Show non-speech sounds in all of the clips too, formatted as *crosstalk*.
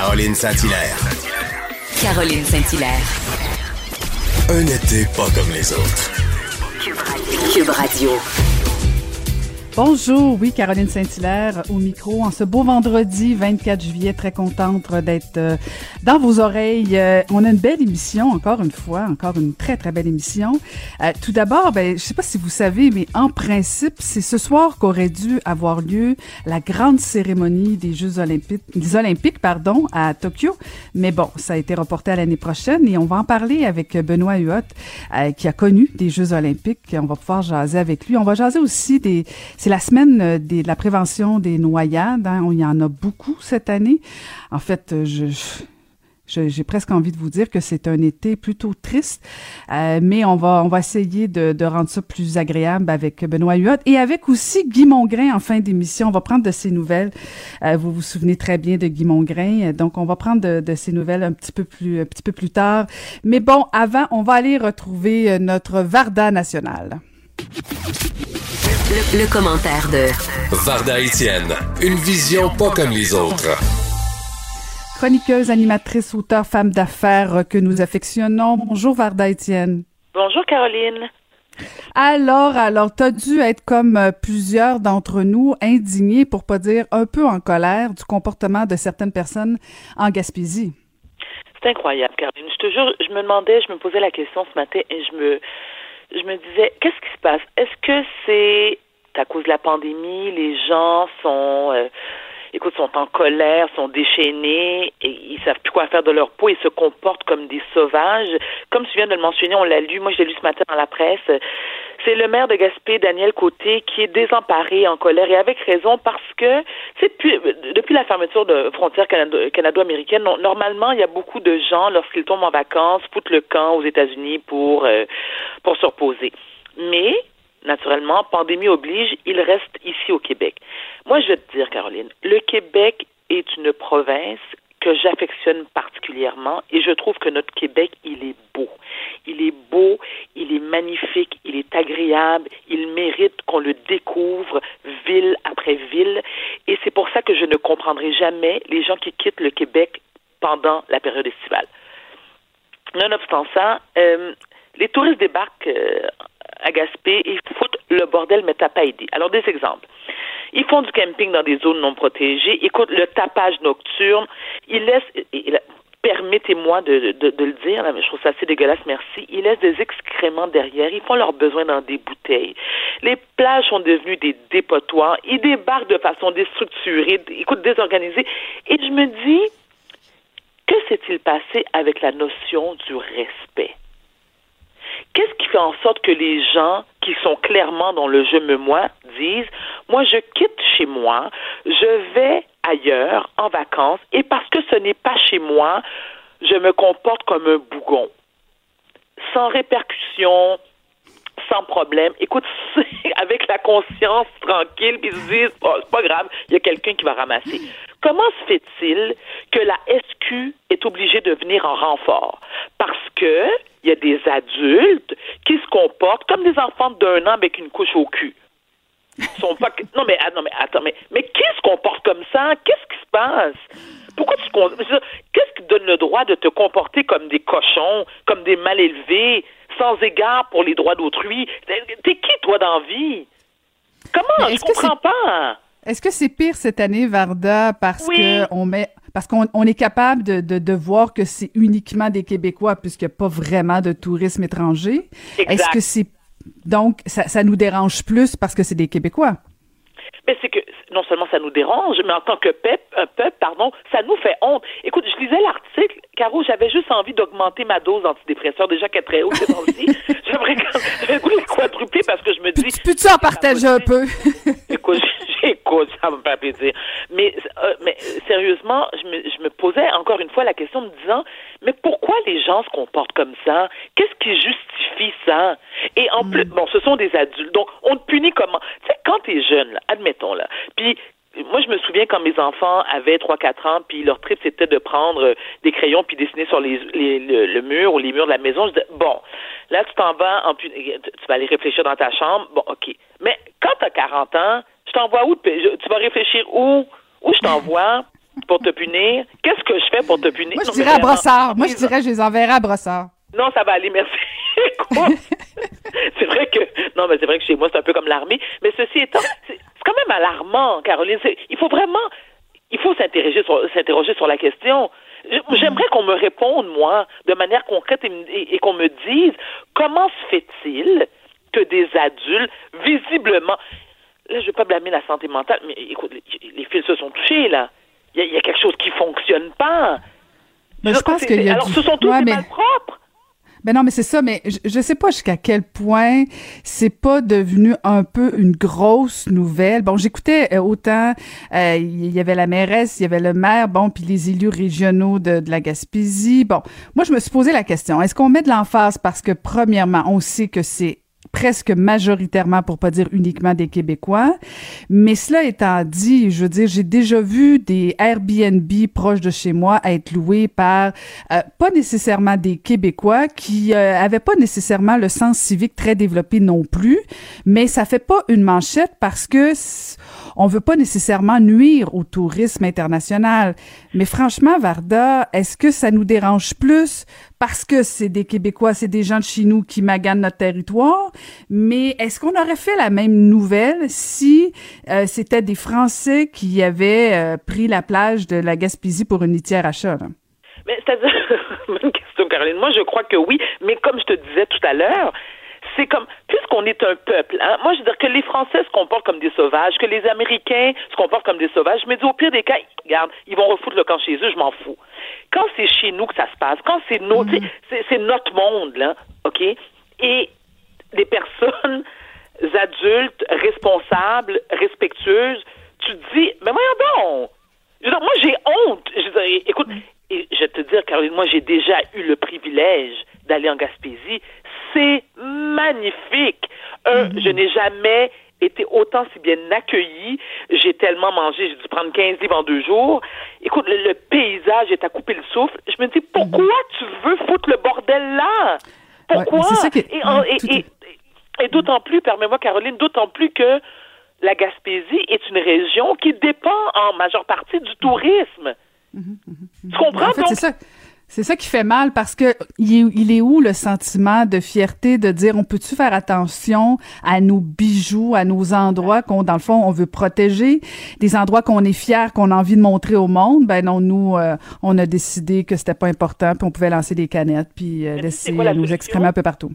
Caroline Saint-Hilaire. Caroline Saint-Hilaire. Un été pas comme les autres. Cube Radio. Bonjour, oui, Caroline Saint-Hilaire au micro en ce beau vendredi 24 juillet. Très contente d'être euh, dans vos oreilles. Euh, on a une belle émission, encore une fois, encore une très, très belle émission. Euh, tout d'abord, ben, je sais pas si vous savez, mais en principe, c'est ce soir qu'aurait dû avoir lieu la grande cérémonie des Jeux olympiques, des Olympiques, pardon, à Tokyo. Mais bon, ça a été reporté à l'année prochaine et on va en parler avec Benoît Huot, qui a connu des Jeux olympiques. On va pouvoir jaser avec lui. On va jaser aussi des la semaine euh, de la prévention des noyades. Hein. Il y en a beaucoup cette année. En fait, euh, j'ai presque envie de vous dire que c'est un été plutôt triste, euh, mais on va on va essayer de, rendre ça plus agréable avec Benoît Huot et avec aussi Guy Mongrain en fin d'émission. On va prendre de ses nouvelles. vous vous souvenez très bien de Guy Mongrain, donc on va prendre de, de ses nouvelles un petit peu plus un petit peu plus tard. Mais bon, avant, on va aller retrouver notre Varda national. Le, commentaire de Varda Etienne, une vision pas comme les autres. Chroniqueuse, animatrice, auteur, femme d'affaires que nous affectionnons. Bonjour Varda Etienne. Bonjour Caroline. Alors, alors, t'as dû être comme euh, plusieurs d'entre nous, indignés, pour pas dire un peu en colère, du comportement de certaines personnes en Gaspésie. C'est incroyable, Caroline. Je te jure, je me demandais, je me posais la question ce matin et je me, je me disais, qu'est-ce qui se passe? Est-ce que c'est à cause de la pandémie, les gens sont, euh, écoute, sont en colère, sont déchaînés, et ils savent plus quoi faire de leur peau, ils se comportent comme des sauvages? Comme tu viens de le mentionner, on l'a lu, moi je l'ai lu ce matin dans la presse. C'est le maire de Gaspé, Daniel Côté, qui est désemparé, en colère, et avec raison, parce que, depuis, depuis la fermeture de frontières canado-américaines, normalement, il y a beaucoup de gens, lorsqu'ils tombent en vacances, foutent le camp aux États-Unis pour, euh, pour se reposer. Mais, naturellement, pandémie oblige, il reste ici au Québec. Moi, je vais te dire, Caroline, le Québec est une province que j'affectionne particulièrement et je trouve que notre Québec, il est beau. Il est beau, il est magnifique, il est agréable, il mérite qu'on le découvre ville après ville et c'est pour ça que je ne comprendrai jamais les gens qui quittent le Québec pendant la période estivale. Nonobstant ça, euh, les touristes débarquent euh, à Gaspé et foutent le bordel, mais t'as pas idée. Alors, des exemples. Ils font du camping dans des zones non protégées. Écoute, le tapage nocturne. Ils laissent, permettez-moi de, de, le dire, je trouve ça assez dégueulasse, merci. Ils laissent des excréments derrière. Ils font leurs besoins dans des bouteilles. Les plages sont devenues des dépotoirs. Ils débarquent de façon déstructurée, écoute, désorganisée. Et je me dis, que s'est-il passé avec la notion du respect? Qu'est-ce qui fait en sorte que les gens qui sont clairement dans le je me moi disent moi je quitte chez moi, je vais ailleurs en vacances et parce que ce n'est pas chez moi, je me comporte comme un bougon. Sans répercussion, sans problème. Écoute, *laughs* avec la conscience tranquille, puis ils se disent, oh, c'est pas grave, il y a quelqu'un qui va ramasser. Comment se fait-il que la SQ est obligée de venir en renfort? Parce que il y a des adultes qui se comportent comme des enfants d'un an avec une couche au cul. Sont pas... non, mais, ah, non, mais attends, mais, mais qui se comporte comme ça? Qu'est-ce qui se passe? Pourquoi tu Qu'est-ce qui donne le droit de te comporter comme des cochons, comme des mal élevés, sans égard pour les droits d'autrui? T'es qui, toi, dans vie? Comment? Je comprends pas. Est-ce que c'est pire cette année, Varda, parce que on met parce qu'on est capable de, de, voir que c'est uniquement des Québécois puisqu'il n'y a pas vraiment de tourisme étranger? Est-ce que c'est donc ça, ça nous dérange plus parce que c'est des Québécois? Non seulement ça nous dérange, mais en tant que peuple, un peuple, pardon, ça nous fait honte. Écoute, je lisais l'article, Caro, j'avais juste envie d'augmenter ma dose d'antidépresseur, déjà qu'elle est très haute c'est aussi. *laughs* J'aimerais le quadrupler parce que je me dis. Peux-tu en partager un peu? *laughs* Écoute, j'ai *laughs* Écoute, ça me fait plaisir. Mais, euh, mais sérieusement, je me, je me posais encore une fois la question me disant, mais pourquoi les gens se comportent comme ça? Qu'est-ce qui justifie ça? Et en plus, bon, ce sont des adultes. Donc, on te punit comment? Tu sais, quand t'es jeune, là, admettons, là, puis moi, je me souviens quand mes enfants avaient 3-4 ans, puis leur trip, c'était de prendre euh, des crayons puis dessiner sur les, les, le, mur ou les murs de la maison. Je disais, bon, là, tu t'en vas, en, tu vas aller réfléchir dans ta chambre. Bon, OK. Mais quand tu as 40 ans, je t'envoie où? Tu vas réfléchir où? Où je t'envoie pour te punir? Qu'est-ce que je fais pour te punir? Moi, je dirais à Brossard. Moi, je dirais, je les enverrai à Brossard. Non, ça va aller, merci. *laughs* *laughs* c'est vrai que non, mais c'est vrai que chez moi c'est un peu comme l'armée. Mais ceci étant, c'est quand même alarmant, Caroline. Il faut vraiment, il faut s'interroger sur, s'interroger sur la question. J'aimerais qu'on me réponde, moi, de manière concrète et, qu'on me dise comment se fait-il que des adultes, visiblement, là, je ne vais pas blâmer la santé mentale, mais écoute, les, fils se sont touchés, là. Il y, a quelque chose qui fonctionne pas. Mais je, pense qu'il y a Alors, ce sont tous des malpropres. Ben non, mais c'est ça, mais je, je sais pas jusqu'à quel point c'est pas devenu un peu une grosse nouvelle. Bon, j'écoutais euh, autant, euh, il y avait la mairesse, il y avait le maire, bon, puis les élus régionaux de, de la Gaspésie. Bon, moi, je me suis posé la question, est-ce qu'on met de l'emphase parce que, premièrement, on sait que c'est presque majoritairement, pour pas dire uniquement des Québécois. Mais cela étant dit, je veux dire, j'ai déjà vu des Airbnb proches de chez moi être loués par euh, pas nécessairement des Québécois qui euh, avaient pas nécessairement le sens civique très développé non plus, mais ça fait pas une manchette parce que on veut pas nécessairement nuire au tourisme international. Mais franchement, Varda, est-ce que ça nous dérange plus parce que c'est des Québécois, c'est des gens de chez nous qui maganent notre territoire? Mais est-ce qu'on aurait fait la même nouvelle si euh, c'était des Français qui avaient euh, pris la plage de la Gaspésie pour une litière achat? Là? Mais c'est-à-dire, *laughs* bonne question, Caroline. Moi, je crois que oui, mais comme je te disais tout à l'heure, c'est comme, puisqu'on est un peuple, hein, moi je veux dire que les Français se comportent comme des sauvages, que les Américains se comportent comme des sauvages, dis au pire des cas, regarde, ils vont refoutre le camp chez eux, je m'en fous. Quand c'est chez nous que ça se passe, quand c'est notre, mm. c'est notre monde, là, OK? Et des personnes adultes, responsables, respectueuses, tu te dis, mais voyons donc! Je dire, moi j'ai honte. Je dire, écoute, et je vais te dire, Caroline, moi j'ai déjà eu le privilège d'aller en Gaspésie c'est magnifique. Un, mhm. je n'ai jamais été autant si bien accueilli. J'ai tellement mangé, j'ai dû prendre 15 livres en deux jours. Écoute, le, paysage est à couper le souffle. Je me dis, pourquoi mhm. tu veux foutre le bordel là? Pourquoi? et, d'autant plus, permets-moi, Caroline, d'autant plus que la Gaspésie est une région qui dépend en majeure partie du tourisme. Mhm, tu comprends? En fait, c'est ça qui fait mal parce que il est, où le sentiment de fierté de dire on peut-tu faire attention à nos bijoux, à nos endroits qu'on dans le fond on veut protéger, des endroits qu'on est fier, qu'on a envie de montrer au monde? Ben non, nous euh, on a décidé que c'était pas important, puis on pouvait lancer des canettes puis euh, laisser nous exprimer un peu partout.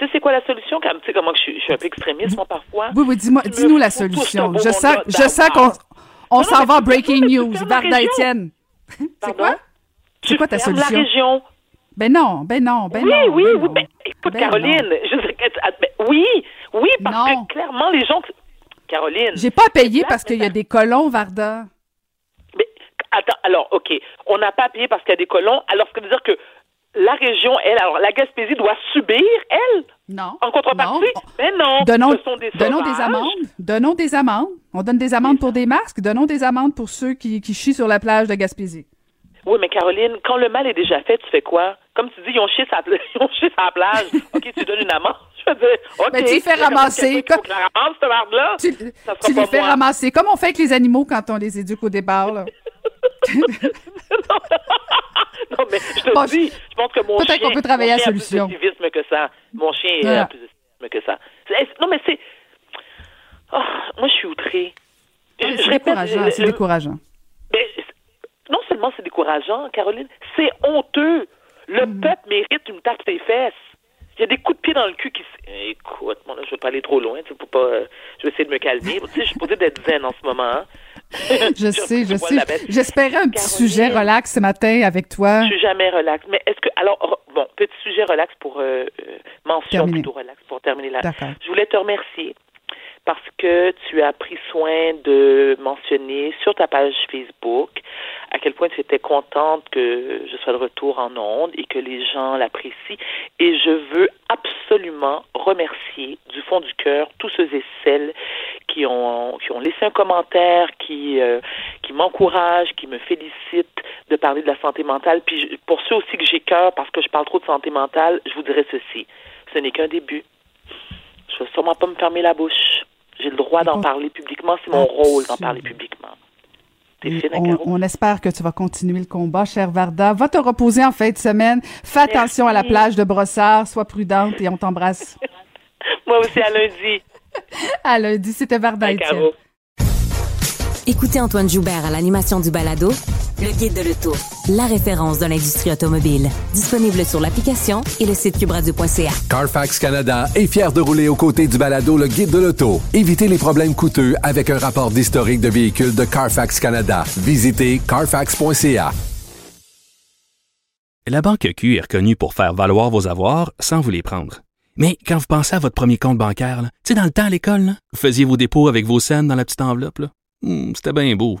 Tu sais c'est quoi la solution quand tu sais comment je suis, je suis un peu extrémiste moi parfois. Oui oui, dis-moi dis-nous la solution. Je sens je sens qu'on on s'en va breaking news, Varda Étienne. C'est quoi c'est quoi ta solution? la région. Ben non, ben non, ben oui, non. Oui, ben oui, ben, écoute, ben Caroline, je ben, oui, oui, parce que clairement, les gens. Caroline. J'ai pas à payer parce qu'il y a des colons, Varda. Mais, attends, alors, OK. On n'a pas à payer parce qu'il y a des colons, alors ce que veut dire que la région, elle, alors la Gaspésie doit subir, elle, non, en contrepartie? Non. Mais non, donnons, ce sont des donnons des amendes. Donnons des amendes. On donne des amendes pour des masques. Donnons des amendes pour ceux qui, qui chient sur la plage de Gaspésie. Oui, mais Caroline, quand le mal est déjà fait, tu fais quoi? Comme tu dis, ils ont chié sa, *laughs* ils ont chié sa plage. OK, tu donnes une amende. Je veux dire, *laughs* OK. Mais tu les fais ramasser. Comme... Tu ramasses, cette marde-là. Tu, tu les fais ramasser. Comme on fait avec les animaux quand on les éduque au départ, là. *laughs* non, je dis, je pense que mon chien... Peut-être qu'on peut travailler à la solution. plus de civisme que ça. Mon chien est voilà. plus de civisme que ça. Non, mais c'est... Oh, moi, je suis outrée. c'est décourageant, c'est décourageant. Mais non seulement c'est décourageant, Caroline, c'est honteux. Le mm. peuple mérite une tape des fesses. Il y a des coups de pied dans le cul qui. Écoute, moi, là, je veux pas aller trop loin, tu sais, pas. Euh, je vais essayer de me calmer. tu sais, je suis posée d'être zen en ce moment. Hein. *laughs* *laughs* je sais, je sais. J'espérais un petit sujet relax ce matin avec toi. Je suis jamais relax. Mais est-ce que. Alors, bon, petit sujet relax pour. Euh, euh mention plutôt relax pour terminer là. Je voulais te remercier parce que tu as pris soin de mentionner sur ta page Facebook à quel point tu étais contente que je sois de retour en ondes et que les gens l'apprécient. Et je veux absolument remercier du fond du cœur tous ceux et celles qui ont, qui ont laissé un commentaire, qui, euh, qui m'encouragent, qui me félicitent de parler de la santé mentale. Puis pour ceux aussi que j'ai cœur parce que je parle trop de santé mentale, je vous dirais ceci. Ce n'est qu'un début. Je ne vais sûrement pas me fermer la bouche. J'ai le droit d'en parler publiquement. C'est mon rôle d'en parler publiquement. On, espère que tu vas continuer le combat, cher Varda. Va te reposer en fin de semaine. Fais attention à la plage de Brossard. Sois prudente et on t'embrasse. *laughs* Moi aussi, à lundi. à lundi, c'était Varda Etienne. Écoutez Antoine Joubert à l'animation du balado Le Guide de l'Auto, la référence de l'industrie automobile. Disponible sur l'application et le site cubradio.ca. Carfax Canada est fier de rouler aux côtés du balado Le Guide de l'Auto. Évitez les problèmes coûteux avec un rapport d'historique de véhicules de Carfax Canada. Visitez carfax.ca. La Banque Q est reconnue pour faire valoir vos avoirs sans vous les prendre. Mais quand vous pensez à votre premier compte bancaire, tu sais, dans le temps à l'école, vous faisiez vos dépôts avec vos scènes dans la petite enveloppe. Hmm, c'était bien beau.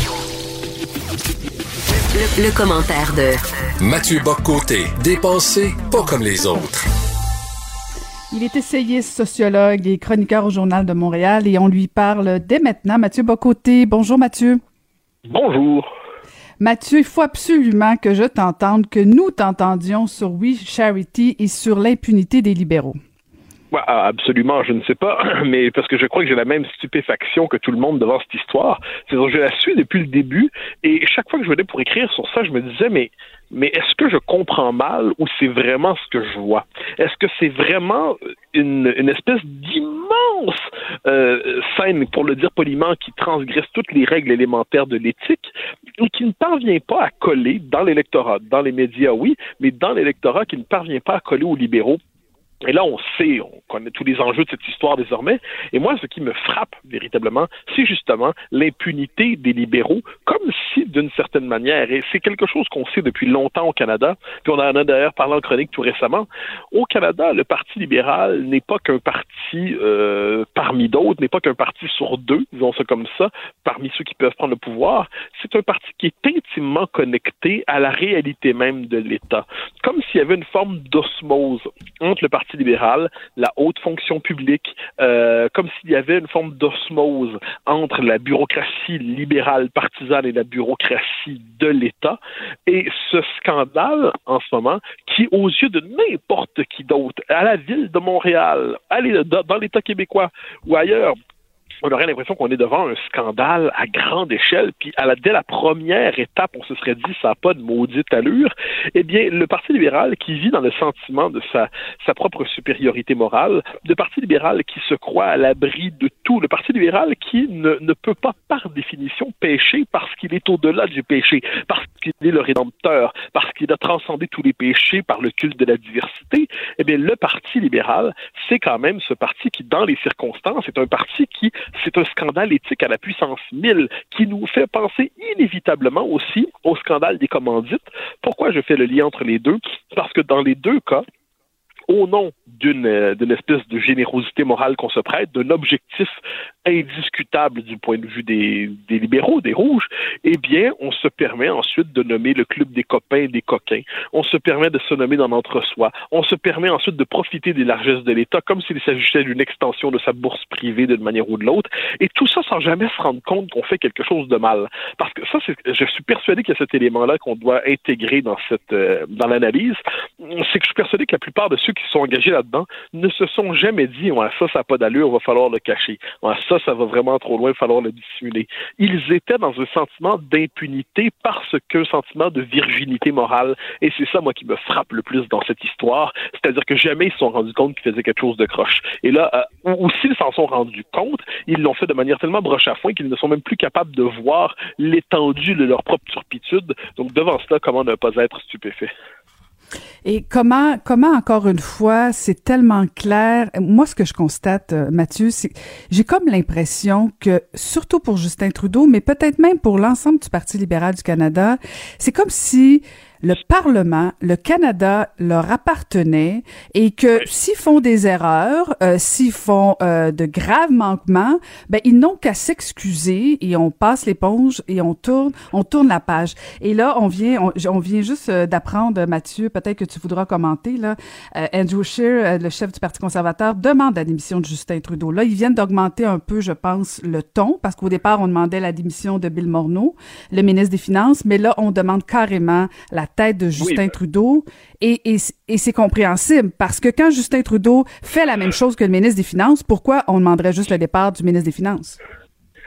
Le, commentaire de Mathieu Boccoté, dépensé pas comme les autres. Il est essayiste, sociologue et chroniqueur au Journal de Montréal et on lui parle dès maintenant. Mathieu Bocoté, bonjour Mathieu. Bonjour. Mathieu, il faut absolument que je t'entende, que nous t'entendions sur We Charity et sur l'impunité des libéraux. Ah, absolument, je ne sais pas, *clears throat* mais parce que je crois que j'ai la même stupéfaction que tout le monde devant cette histoire. C'est je la suis depuis le début, et chaque fois que je venais pour écrire sur ça, je me disais, mais mais est-ce que je comprends mal ou c'est vraiment ce que je vois? Est-ce que c'est vraiment une, une espèce d'immense euh, scène, pour le dire poliment, qui transgresse toutes les règles élémentaires de l'éthique ou qui ne parvient pas à coller dans l'électorat, dans les médias, oui, mais dans l'électorat qui ne parvient pas à coller aux libéraux et là, on sait, on connaît tous les enjeux de cette histoire désormais. Et moi, ce qui me frappe véritablement, c'est justement l'impunité des libéraux, comme si, d'une certaine manière, et c'est quelque chose qu'on sait depuis longtemps au Canada, puis on en a d'ailleurs parlé en chronique tout récemment, au Canada, le Parti libéral n'est pas qu'un parti euh, parmi d'autres, n'est pas qu'un parti sur deux, disons ça comme ça, parmi ceux qui peuvent prendre le pouvoir. C'est un parti qui est intimement connecté à la réalité même de l'État, comme s'il y avait une forme d'osmose entre le Parti libéral, la haute fonction publique, euh, comme s'il y avait une forme d'osmose entre la bureaucratie libérale partisane et la bureaucratie de l'État. Et ce scandale, en ce moment, qui, aux yeux de n'importe qui d'autre, à la ville de Montréal, dans l'État québécois ou ailleurs, on aurait l'impression qu'on est devant un scandale à grande échelle, puis à la, dès la première étape, on se serait dit ça n'a pas de maudite allure. Eh bien, le Parti libéral qui vit dans le sentiment de sa, sa propre supériorité morale, le Parti libéral qui se croit à l'abri de tout, le Parti libéral qui ne, ne peut pas par définition pécher parce qu'il est au-delà du péché, parce qu'il est le rédempteur, parce qu'il a transcendé tous les péchés par le culte de la diversité, eh bien, le Parti libéral, c'est quand même ce parti qui, dans les circonstances, est un parti qui c'est un scandale éthique à la puissance 1000 qui nous fait penser inévitablement aussi au scandale des commandites. Pourquoi je fais le lien entre les deux? Parce que dans les deux cas, au nom euh, d'une espèce de générosité morale qu'on se prête, d'un objectif indiscutable du point de vue des, libéraux, des rouges, eh bien, on se permet ensuite de nommer le club des copains et des coquins. On se permet de se nommer dans l'entre-soi. On se permet ensuite de profiter des largesses de l'État comme s'il s'agissait d'une extension de sa bourse privée d'une manière ou de l'autre. Et tout ça sans jamais se rendre compte qu'on fait quelque chose de mal. Parce que ça, je suis persuadé qu'il y a cet élément-là qu'on doit intégrer dans euh, dans l'analyse. c'est que je suis persuadé que la plupart de ceux sont engagés là-dedans ne se sont jamais dit ouais, ça, ça n'a pas d'allure, va falloir le cacher. Ouais, ça, ça va vraiment trop loin, il va falloir le dissimuler. Ils étaient dans un sentiment d'impunité parce qu'un sentiment de virginité morale. Et c'est ça, moi, qui me frappe le plus dans cette histoire. C'est-à-dire que jamais ils se sont rendus compte qu'ils faisaient quelque chose de croche. Et là, euh, ou, s'ils s'en sont rendus compte, ils l'ont fait de manière tellement broche à foin qu'ils ne sont même plus capables de voir l'étendue de leur propre turpitude. Donc, devant cela, comment ne pas être stupéfait? Et comment, comment encore une fois, c'est tellement clair. Moi, ce que je constate, euh, Mathieu, c'est j'ai comme l'impression que, surtout pour Justin Trudeau, mais peut-être même pour l'ensemble du Parti libéral du Canada, c'est comme si le Parlement, le Canada leur appartenait et que s'ils font des erreurs, euh, s'ils font euh, de graves manquements, ben ils n'ont qu'à s'excuser et on passe l'éponge et on tourne, on tourne la page. Et là, on vient, on, vient juste euh, d'apprendre, Mathieu, peut-être que tu voudras commenter là. Andrew Scheer, le chef du Parti conservateur, demande la démission de Justin Trudeau. Là, ils viennent d'augmenter un peu, je pense, le ton parce qu'au départ, on demandait la démission de Bill Morneau, le ministre des Finances, mais là, on demande carrément la tête de Justin Trudeau. Et, et, et c'est compréhensible parce que quand Justin Trudeau fait la même chose que le ministre des Finances, pourquoi on demanderait juste le départ du ministre des Finances?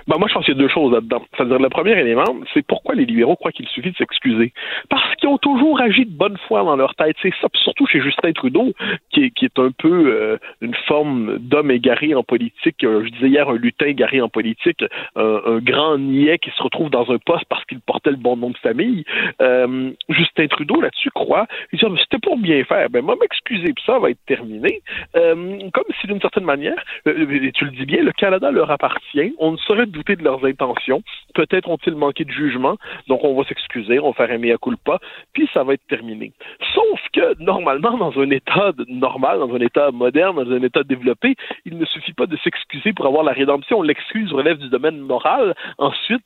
Ben, moi, je pense qu'il y a deux choses là-dedans. C'est-à-dire, le premier élément, c'est pourquoi les libéraux croient qu'il suffit de s'excuser? Parce qu'ils ont toujours agi de bonne foi dans leur tête. C'est ça, surtout chez Justin Trudeau, qui est, qui est un peu euh, une forme d'homme égaré en politique. Euh, je disais hier un lutin égaré en politique, un grand niais qui se retrouve dans un poste parce qu'il portait le bon nom de famille. Euh, Justin Trudeau, là-dessus, croit, il dit, ah, c'était pour bien faire. Ben, moi, m'excuser, puis ça va être terminé. comme si, d'une certaine manière, tu le dis bien, le Canada leur appartient. On ne saurait douter de leurs intentions. Peut-être ont-ils manqué de jugement, donc on va s'excuser, on va faire un mea culpa, puis ça va être terminé. Sauf que, normalement, dans un état normal, dans un état moderne, dans un état développé, il ne suffit pas de s'excuser pour avoir la rédemption. L'excuse relève du domaine moral. Ensuite,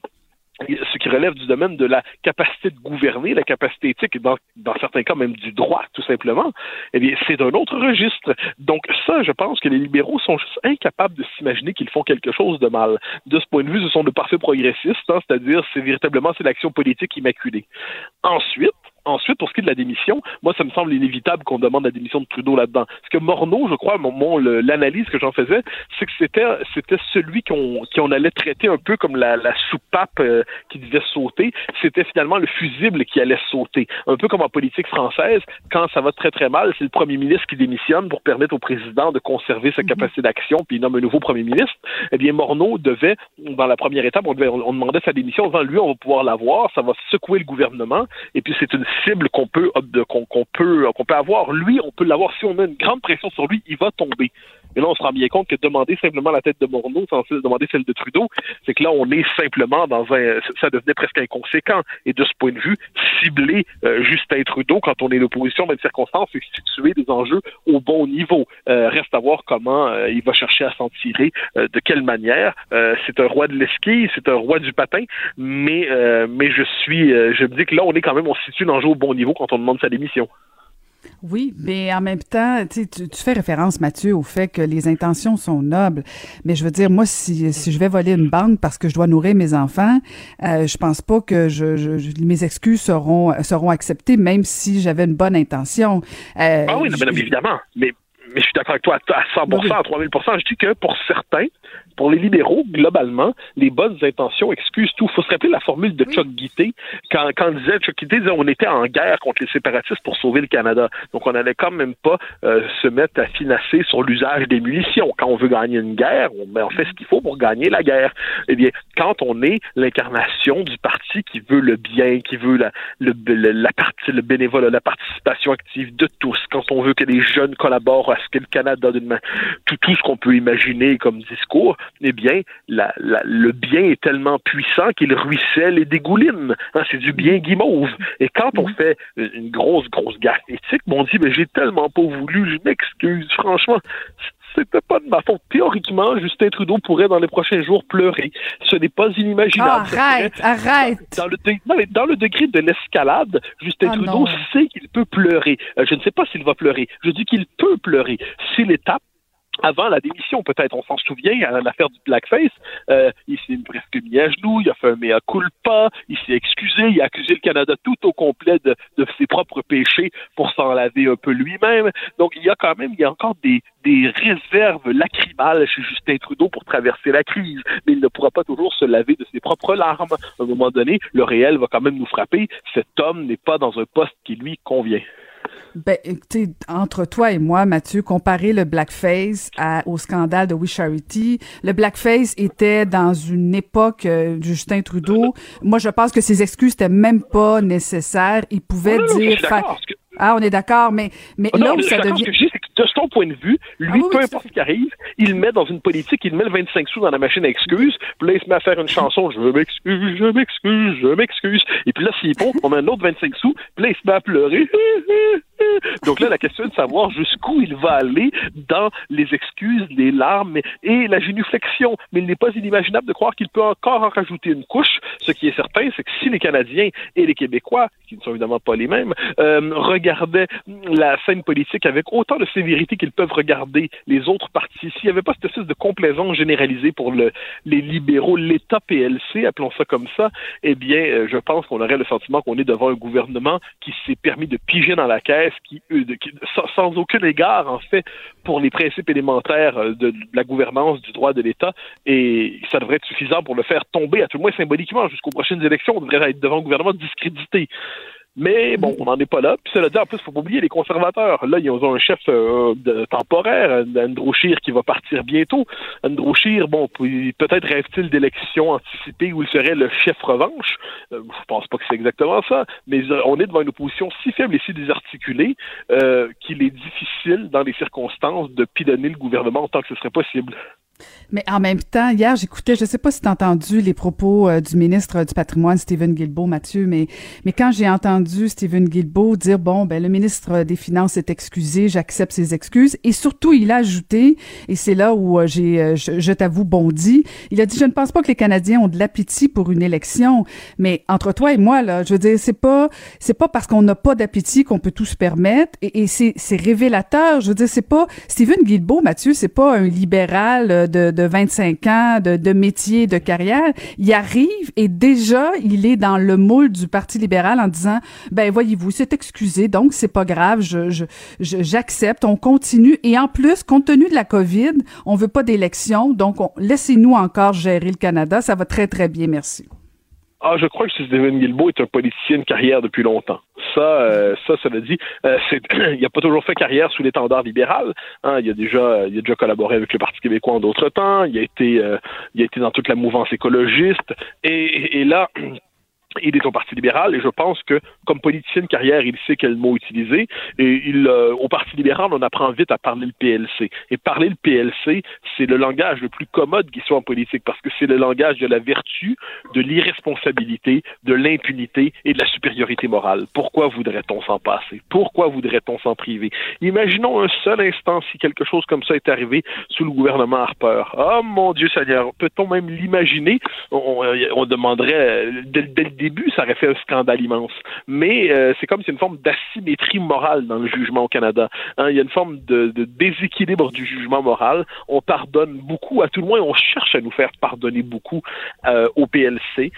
ce qui relève du domaine de la capacité de gouverner, la capacité éthique, dans, dans certains cas même du droit, tout simplement, eh bien, c'est d'un autre registre. Donc ça, je pense que les libéraux sont juste incapables de s'imaginer qu'ils font quelque chose de mal. De ce point de vue, ce sont de parfaits progressistes, hein, c'est-à-dire, c'est véritablement, c'est l'action politique immaculée. Ensuite, Ensuite, pour ce qui est de la démission, moi, ça me semble inévitable qu'on demande la démission de Trudeau là-dedans. Parce que Morneau, je crois, mon, l'analyse que j'en faisais, c'est que c'était c'était celui qu'on qu'on allait traiter un peu comme la, la soupape euh, qui devait sauter. C'était finalement le fusible qui allait sauter. Un peu comme en politique française, quand ça va très très mal, c'est le premier ministre qui démissionne pour permettre au président de conserver sa mhm. capacité d'action, puis il nomme un nouveau premier ministre. Eh bien, Morneau devait, dans la première étape, on, devait, on demandait sa démission. Devant lui, on va pouvoir l'avoir, ça va secouer le gouvernement, et puis c'est une cible qu'on peut qu'on peut qu'on peut avoir. Lui, on peut l'avoir si on a une grande pression sur lui, il va tomber. Et là, on se rend bien compte que demander simplement la tête de Morneau sans demander celle de Trudeau, c'est que là, on est simplement dans un, ça devenait presque inconséquent. Et de ce point de vue, cibler euh, Justin Trudeau quand on est l'opposition dans une circonstance, c'est situer des enjeux au bon niveau. Euh, reste à voir comment euh, il va chercher à s'en tirer, de quelle manière. c'est un roi de l'esquille, c'est un roi du patin, mais mais je suis, je me dis que là, on est quand même, on situe l'enjeu au bon niveau quand on demande sa démission. Oui, mais en même temps, tu, tu fais référence, Mathieu, au fait que les intentions sont nobles. Mais je veux dire, moi, si, si je vais voler une banque parce que je dois nourrir mes enfants, euh, je pense pas que je, je, mes excuses seront seront acceptées, même si j'avais une bonne intention. Euh, ah oui, évidemment. Mais, mais je suis d'accord avec toi à 100%, à 3000 Je dis que pour certains, pour les libéraux, globalement, les bonnes intentions excusent tout. Il faut se rappeler la formule de Chuck Guité, quand, quand disait, Chuck Guité disait on était en guerre contre les séparatistes pour sauver le Canada. Donc on n'allait quand même pas euh, se mettre à financer sur l'usage des munitions. Quand on veut gagner une guerre, on, on fait ce qu'il faut pour gagner la guerre. Eh bien, quand on est l'incarnation du parti qui veut le bien, qui veut la, le, la partie, le bénévole, la participation active de tous, quand on veut que les jeunes collaborent à ce que le Canada, tout, tout ce qu'on peut imaginer comme discours, eh bien, le bien est tellement puissant qu'il ruisselle et dégouline. Hein, c'est du bien guimauve. Et quand on mhm. fait une grosse, grosse guerre éthique, on dit, mais j'ai tellement pas voulu, je m'excuse. Franchement, c'était pas de ma faute. Théoriquement, Justin Trudeau pourrait dans les prochains jours pleurer. Ce n'est pas inimaginable. arrête, arrête. Dans le, dans le, degré de l'escalade, Justin ah, Trudeau sait qu'il peut pleurer. Euh, je ne sais pas s'il va pleurer. Je dis qu'il peut pleurer. Si l'étape avant la démission, peut-être. On s'en souvient, à l'affaire du blackface, euh, il s'est presque mis à genoux, il a fait un mea culpa, il s'est excusé, il a accusé le Canada tout au complet de, de ses propres péchés pour s'en laver un peu lui-même. Donc, il y a quand même, il y a encore des, des réserves lacrymales chez Justin Trudeau pour traverser la crise, mais il ne pourra pas toujours se laver de ses propres larmes. À un moment donné, le réel va quand même nous frapper. Cet homme n'est pas dans un poste qui lui convient. Ben, écoutez, entre toi et moi, Mathieu, comparer le blackface à, au scandale de We Charity, le blackface était dans une époque euh, du Justin Trudeau. Moi, je pense que ses excuses n'étaient même pas nécessaires. Il pouvait dire... Ah, on est d'accord, mais, mais là où ça devient... de son point de vue, lui, ah peu importe ce qui arrive, il met dans une politique, il met le 25 sous dans la machine à excuses, puis là, il se met à faire une chanson, je m'excuse, je m'excuse, je m'excuse, et puis là, s'il pompe, on met un autre 25 sous, puis là, il se met à pleurer. *laughs* Donc là, la question est de savoir jusqu'où il va aller dans les excuses, les larmes et la génuflexion. Mais il n'est pas inimaginable de croire qu'il peut encore en rajouter une couche. Ce qui est certain, c'est que si les Canadiens et les Québécois, qui ne sont évidemment pas les mêmes, euh, regardaient la scène politique avec autant de sévérité qu'ils peuvent regarder les autres partis, s'il n'y avait pas cette espèce de complaisance généralisée pour le, les libéraux, l'État PLC, appelons ça comme ça, eh bien, euh, je pense qu'on aurait le sentiment qu'on est devant un gouvernement qui s'est permis de piger dans la caisse qui, sans, aucun égard, en fait, pour les principes élémentaires euh, de, la gouvernance du droit de l'État. Et ça devrait être suffisant pour le faire tomber, à tout le moins symboliquement, jusqu'aux prochaines élections. On devrait être devant un gouvernement discrédité. Mais bon, on n'en est pas là. Puis cela dit, en plus, il faut pas oublier les conservateurs. Là, ils ont un chef euh, temporaire, Andrew Scheer, qui va partir bientôt. Andrew Scheer, bon, peut-être rêve-t-il d'élections anticipées où il serait le chef revanche. Euh, je pense pas que c'est exactement ça. Mais euh, on est devant une opposition si faible et si désarticulée qu'il est difficile, dans les circonstances, de pilonner le gouvernement en tant que ce serait possible. Mais en même temps, hier, j'écoutais, je sais pas si tu as entendu les propos euh, du ministre du patrimoine, Stephen Guilbeault, Mathieu, mais, mais quand j'ai entendu Stephen Guilbeault dire, bon, ben, le ministre des Finances est excusé, j'accepte ses excuses, et surtout, il a ajouté, et c'est là où euh, j'ai, euh, je, t'avoue, bondi, il a dit, je ne pense pas que les Canadiens ont de l'appétit pour une élection, mais entre toi et moi, là, je veux dire, c'est pas, c'est pas parce qu'on n'a pas d'appétit qu'on peut tout se permettre, et, c'est, c'est révélateur, je veux dire, c'est pas, Stephen Guilbeault, Mathieu, c'est pas un libéral de 25 ans de, de métier, de carrière, il arrive et déjà il est dans le moule du Parti libéral en disant ben voyez-vous c'est excusé donc c'est pas grave, je j'accepte, on continue. Et en plus compte tenu de la Covid, on veut pas d'élection donc laissez-nous encore gérer le Canada, ça va très très bien, merci. Ah, je crois que Stephen Guilbeault est un politicien de carrière depuis longtemps. Ça, euh, ça, veut dire, euh, *clears throat* il n'a pas toujours fait carrière sous l'étendard libéral. Hein. Il a déjà, il a déjà collaboré avec le Parti québécois en d'autres temps. Il a été, euh, il a été dans toute la mouvance écologiste. Et, et là, *clears throat* il est au Parti libéral et je pense que comme politicien de carrière, il sait quel mot utiliser et il euh, au Parti libéral, on apprend vite à parler le PLC. Et parler le PLC, c'est le langage le plus commode qui soit en politique parce que c'est le langage de la vertu, de l'irresponsabilité, de l'impunité et de la supériorité morale. Pourquoi voudrait-on s'en passer? Pourquoi voudrait-on s'en priver? Imaginons un seul instant si quelque chose comme ça est arrivé sous le gouvernement Harper. Oh mon Dieu Seigneur, peut-on même l'imaginer? On, on, demanderait dès, début, ça aurait fait un scandale immense. Mais euh, c'est comme c'est une forme d'asymétrie morale dans le jugement au Canada. Hein. il y a une forme de, déséquilibre du jugement moral. On pardonne beaucoup, à tout le moins, on cherche à nous faire pardonner beaucoup euh, au PLC,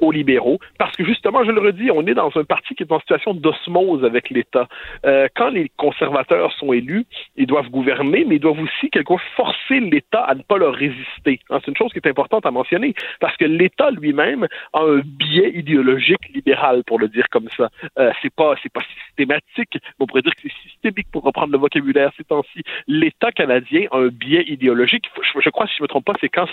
aux libéraux, parce que justement, je le redis, on est dans un parti qui est en situation d'osmose avec l'État. Euh, quand les conservateurs sont élus, ils doivent gouverner, mais ils doivent aussi quelque forcer l'État à ne pas leur résister. Hein, c'est une chose qui est importante à mentionner, parce que l'État lui-même a un biais idéologique libéral, pour le dire comme ça. Euh, c'est pas c'est pas systématique, on pourrait dire que c'est systémique pour reprendre le vocabulaire ces temps-ci. L'État canadien a un biais idéologique. Je, crois, si je me trompe pas, c'est quand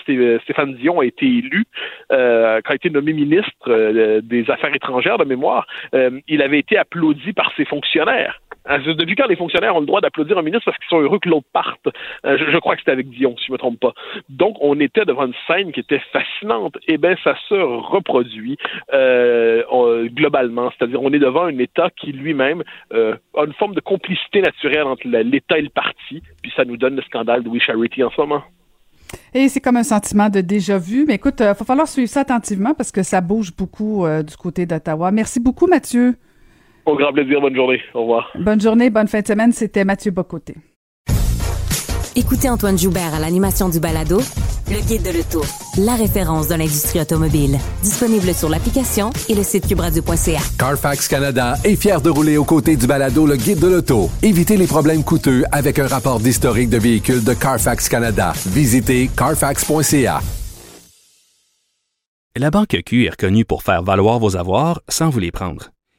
Stéphane Dion a été élu, euh, quand a été nommé ministre euh, des Affaires étrangères de mémoire, euh, il avait été applaudi par ses fonctionnaires. Hein, depuis quand les fonctionnaires ont le droit d'applaudir un ministre parce qu'ils sont heureux que l'autre parte? Euh, je, crois que c'était avec Dion, si je ne me trompe pas. Donc, on était devant une scène qui était fascinante. Eh bien, ça se reproduit euh, globalement. C'est-à-dire, on est devant un État qui lui-même euh, a une forme de complicité naturelle entre l'État et le parti. Puis ça nous donne le scandale de We Charity en ce moment. Et c'est comme un sentiment de déjà vu. Mais écoute, il va falloir suivre ça attentivement parce que ça bouge beaucoup du côté d'Ottawa. Merci beaucoup, Mathieu. Au grand plaisir, bonne journée. Au revoir. Bonne journée, bonne fin de semaine. C'était Mathieu Bocoté. Écoutez Antoine Joubert à l'animation du balado Le Guide de l'Auto, la référence de l'industrie automobile. Disponible sur l'application et le site cubradio.ca. Carfax Canada est fier de rouler aux côtés du balado Le Guide de l'Auto. Évitez les problèmes coûteux avec un rapport d'historique de véhicules de Carfax Canada. Visitez carfax.ca. La Banque Q est reconnue pour faire valoir vos avoirs sans vous les prendre.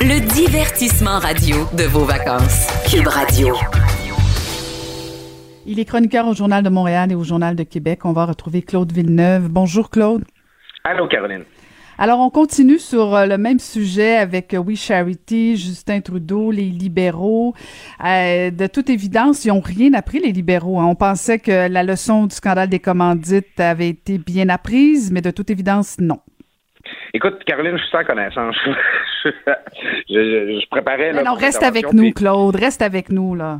Le divertissement radio de vos vacances. Cube Radio. Il est chroniqueur au Journal de Montréal et au Journal de Québec. On va retrouver Claude Villeneuve. Bonjour Claude. Allô, Caroline. Alors, on continue sur euh, le même sujet avec euh, We Charity, Justin Trudeau, les libéraux. Euh, de toute évidence, ils n'ont rien appris, les libéraux. hein. On pensait que la leçon du scandale des commandites avait été bien apprise, mais de toute évidence, non. Écoute, Caroline, je suis sans connaissance. *laughs* je, je- je préparais. Mais là, non, reste avec nous, puis- Claude. Reste avec nous, là.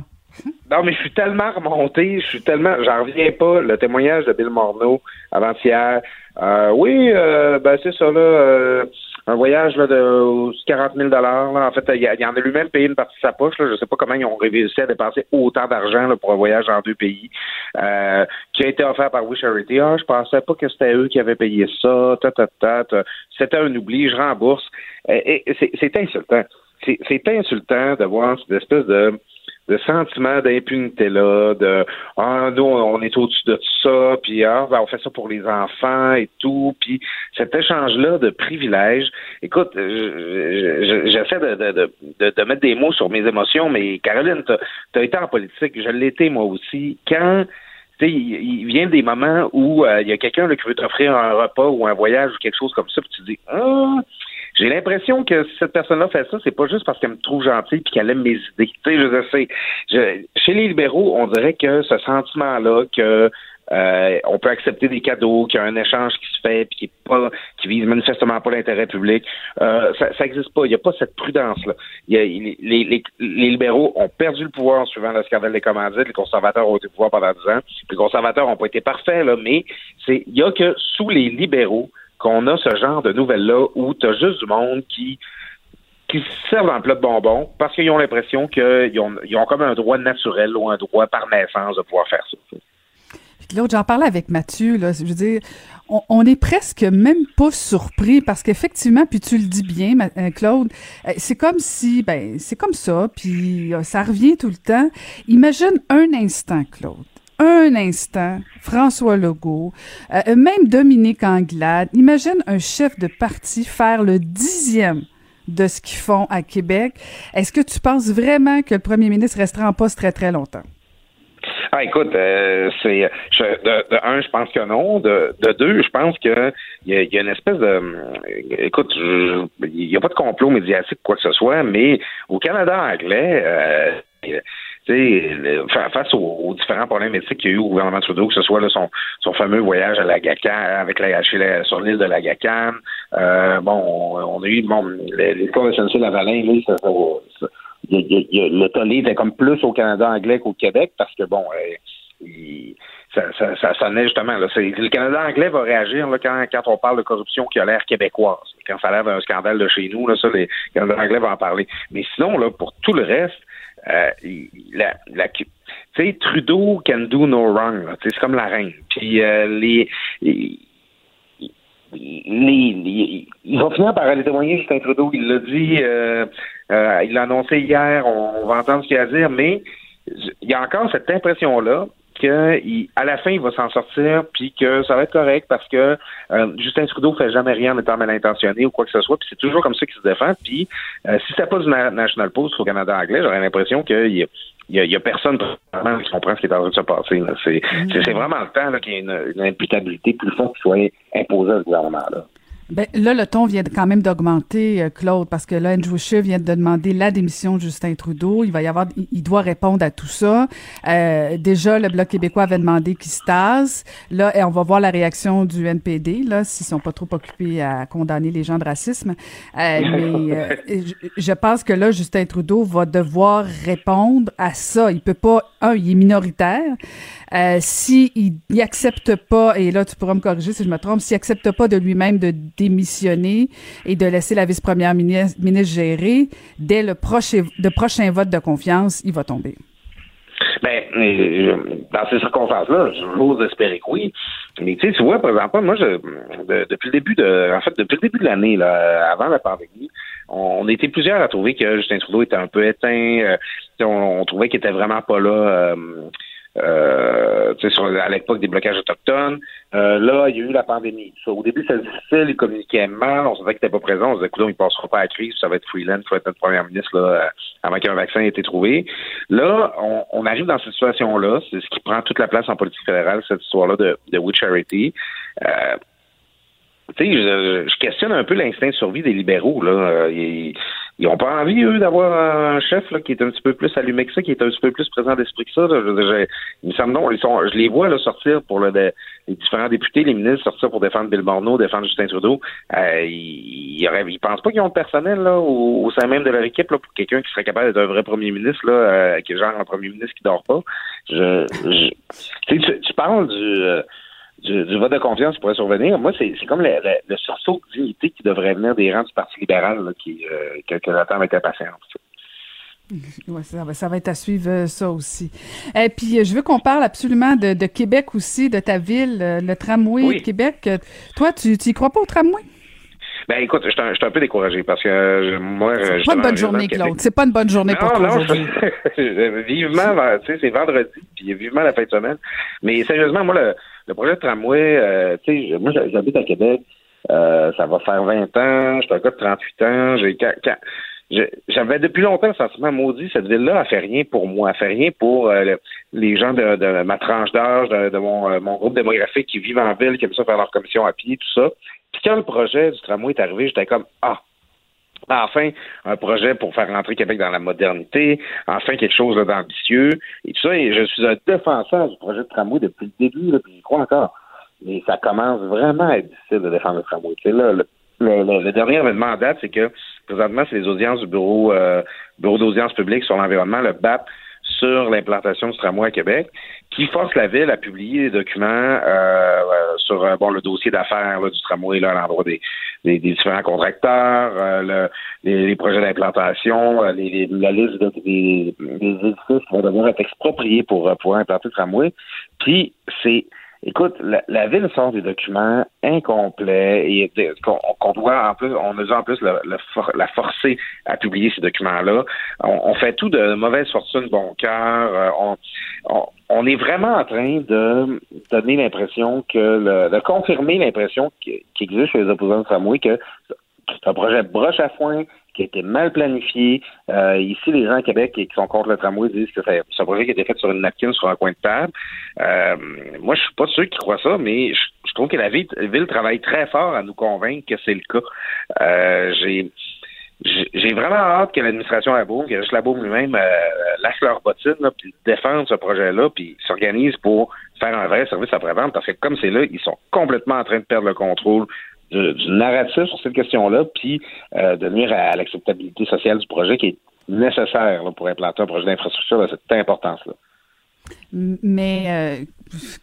Non, mais je suis tellement remonté, je suis tellement, j'en reviens pas. Le témoignage de Bill Morneau avant-hier. Euh, oui, euh, ben c'est ça là, euh, un voyage là, de 40 000 dollars. En fait, il, il en a lui-même payé une partie de sa poche. Là. Je sais pas comment ils ont réussi à dépenser autant d'argent pour un voyage en deux pays, euh, qui a été offert par We Charity. Ah, je pensais pas que c'était eux qui avaient payé ça. Ta, ta, ta, ta. C'était un oubli. Je rembourse. Et, et c'est, insultant. C'est insultant de voir cette espèce de de sentiment d'impunité là, de ah nous on est au-dessus de ça, puis ah ben, on fait ça pour les enfants et tout, puis cet échange là de privilèges. Écoute, je- je- je- j'essaie de, de, de, de, mettre des mots sur mes émotions, mais Caroline, t'as as été en politique, je été moi aussi. Quand tu sais, il, vient des moments où euh, il y a quelqu'un qui veut t'offrir un repas ou un voyage ou quelque chose comme ça, puis tu dis ah j'ai l'impression que si cette personne-là fait ça, c'est pas juste parce qu'elle me trouve gentil puis qu'elle aime mes idées. Tu sais, je sais. Je, chez les libéraux, on dirait que ce sentiment-là que euh, on peut accepter des cadeaux, qu'il y a un échange qui se fait, puis qui est pas, qui vise manifestement pas l'intérêt public. Euh, ça, ça existe pas. Il n'y a pas cette prudence-là. Les, les, les, libéraux ont perdu le pouvoir suivant le scandale des commandites. Les conservateurs ont été au pouvoir pendant 10 ans. Les conservateurs n'ont pas été parfaits, là, mais c'est, il y a que sous les libéraux qu'on a ce genre de nouvelles-là où tu as juste du monde qui qui se servent en plat de bonbons parce qu'ils ont l'impression qu'ils ont, ils ont comme un droit naturel ou un droit par naissance de pouvoir faire ça. L'autre, j'en parlais avec Mathieu, là. Je veux dire, on, on est presque même pas surpris parce qu'effectivement, puis tu le dis bien, euh, Claude, euh, c'est comme si, ben, c'est comme ça, puis euh, ça revient tout le temps. Imagine un instant, Claude. Un instant, François Legault, euh, même Dominique Anglade, imagine un chef de parti faire le dixième de ce qu'ils font à Québec. Est-ce que tu penses vraiment que le premier ministre restera en poste très, très longtemps? Ah, écoute, euh, c'est de, un, je pense que non. De, de deux, je pense que il y a, une espèce de écoute, il n'y a pas de complot médiatique quoi que ce soit, mais au Canada anglais, euh, face aux, différents problèmes éthiques qu'il y a eu au gouvernement Trudeau, que ce soit là, son, son fameux voyage à la GACAN, avec la, la- sur l'île de la GACAN, euh, bon, on, on a eu bon, l'histoire de SNC-Lavalin, là, ça, ça, le tollé était comme plus au Canada anglais qu'au Québec parce que bon, euh, il- ça, ça, ça sonnait justement. Là, le Canada anglais va réagir là, quand, quand on parle de corruption qui a l'air québécoise. Quand ça a l'air d'un scandale de chez nous, là, ça, les le Canada anglais va en parler. Mais sinon, là, pour tout le reste, euh, la, la, tu sais, Trudeau can do no wrong. là. C'est comme la reine. Puis euh, les, les- les- les- il va finir par aller témoigner, Justin Trudeau. Il l'a dit, euh, euh, il l'a annoncé hier, on, on va entendre ce qu'il a à dire, mais il y a encore cette impression-là que il- à la fin, il va s'en sortir, puis que ça va être correct parce que euh, Justin Trudeau fait jamais rien en étant mal intentionné ou quoi que ce soit, puis c'est toujours comme ça qu'il se défend. Puis euh, si c'était pas du Na- National Post au Canada anglais, j'aurais l'impression qu'il y a il y, y a personne vraiment qui comprend ce qui est en train de se passer. là. C'est c'est vraiment le temps là, qu'il y ait une, une imputabilité plus forte qui soit imposée à ce gouvernement-là. Ben, là, le ton vient quand même d'augmenter, euh, Claude, parce que là, Andrew Scheer vient de demander la démission de Justin Trudeau. Il va y avoir, il doit répondre à tout ça. Euh, déjà, le Bloc québécois avait demandé qu'il se tasse. Là, et on va voir la réaction du NPD, là, s'ils sont pas trop occupés à condamner les gens de racisme. Euh, *laughs* mais je, je, pense que là, Justin Trudeau va devoir répondre à ça. Il peut pas, un, il est minoritaire. Euh, s'il si accepte pas, et là tu pourras me corriger si je me trompe, s'il accepte pas de lui-même de démissionner et de laisser la vice-première ministre, gérer, dès le prochain, de prochain vote de confiance, il va tomber. Ben, dans ces circonstances-là, j'ose espérer que oui. Mais tu sais, tu vois, par exemple, moi, depuis le début de, en fait, depuis le début de l'année, là, avant la pandémie, on, était plusieurs à trouver que Justin Trudeau était un peu éteint. Euh, on, trouvait qu'il était vraiment pas là. Euh, euh, sur, à l'époque des blocages autochtones. Euh, là, il y a eu la pandémie. au début, c'était difficile, il communiquait mal, on savait qu'il n'était pas présent, on se disait, écoute, il ne passera pas à la crise, ça va être freelance, il faut être notre premier ministre là, euh, avant qu'un vaccin ait été trouvé. Là, on, on arrive dans cette situation-là, c'est ce qui prend toute la place en politique fédérale, cette histoire-là de, de We Charity. Euh, tu sais, je, je, questionne un peu l'instinct de survie des libéraux. Là. Euh, ils, ils ont pas envie, eux, d'avoir un chef là, qui est un petit peu plus allumé que ça, qui est un petit peu plus présent d'esprit que ça. Je, il me semble non, ils sont, je les vois là, sortir pour le, les différents députés, les ministres sortir pour défendre Bill Morneau, défendre Justin Trudeau. Euh, ils, ils, ils pensent pas qu'ils ont le personnel là, au, sein même de leur équipe là, pour quelqu'un qui serait capable d'être un vrai premier ministre, là, euh, qui est genre un premier ministre qui dort pas. Je, je tu, tu parles du... Euh, du, vote de confiance qui pourrait survenir. Moi, c'est comme le, le, sursaut de dignité qui devrait venir des rangs du Parti libéral là, qui, euh, que, que j'attends avec impatience. Ouais, ça, va, ça va être à suivre euh, ça aussi. Et puis, euh, je veux qu'on parle absolument de, de, Québec aussi, de ta ville, le tramway de Québec. Toi, tu n'y crois pas au tramway? Ben écoute, je suis un, peu découragé parce que moi. C'est pas une bonne journée, Claude. C'est pas une bonne journée pour toi aujourd'hui. *laughs* vivement, tu sais, c'est vendredi, puis vivement la fin de semaine. Mais sérieusement, moi, le, le projet de tramway, euh, tu sais, moi, j'habite à Québec. Euh, ça va faire 20 ans. Je suis un gars de 38 ans. J'ai j'avais depuis longtemps le sentiment maudit, cette ville-là a fait rien pour moi, a fait rien pour euh, les gens de, ma tranche d'âge, de, mon, mon, groupe démographique qui vivent en ville, qui aiment ça faire leur commission à pied, tout ça. Puis quand le projet du tramway est arrivé, j'étais comme Ah, Enfin, un projet pour faire rentrer Québec dans la modernité, enfin quelque chose d'ambitieux et tout ça. Et je suis un défenseur du projet de tramway depuis le début, là, puis j'y crois encore. Mais ça commence vraiment à être difficile de défendre le tramway. là, le, le, dernier événement en date, c'est que présentement, c'est les audiences du bureau, euh, bureau d'audience publique sur l'environnement, le BAP, sur l'implantation du tramway à Québec, qui force la ville à publier des documents euh, euh sur euh, bon le dossier d'affaires du tramway là, à l'endroit des, des, différents contracteurs, euh, les, projets d'implantation, les, la liste des, des édifices qui vont devoir être expropriés pour pouvoir implanter le tramway. Puis c'est Écoute, la, ville sort des documents incomplets et qu'on doit en plus, on a en plus la forcer à publier ces documents-là. On, fait tout de mauvaise fortune, bon cœur. Euh, on, on, est vraiment en train de donner l'impression que, de confirmer l'impression qui, existe chez les opposants de tramway que c'est un projet broche à foin, qui a été mal planifié. Euh, ici, les gens à Québec qui sont contre le tramway disent que c'est un projet qui a été fait sur une napkin, sur un coin de table. Euh, moi, je suis pas sûr qu'ils croient ça, mais je, trouve que la ville, travaille très fort à nous convaincre que c'est le cas. Euh, j'ai vraiment hâte que l'administration à Bourg, que Rich Labourg lui-même lâche leur bottine, puis défende ce projet-là, puis s'organise pour faire un vrai service après-vente, parce que comme c'est là, ils sont complètement en train de perdre le contrôle du, narratif sur cette question-là, puis euh, de nuire à, l'acceptabilité sociale du projet qui est nécessaire pour implanter un projet d'infrastructure de cette importance-là. Mais euh,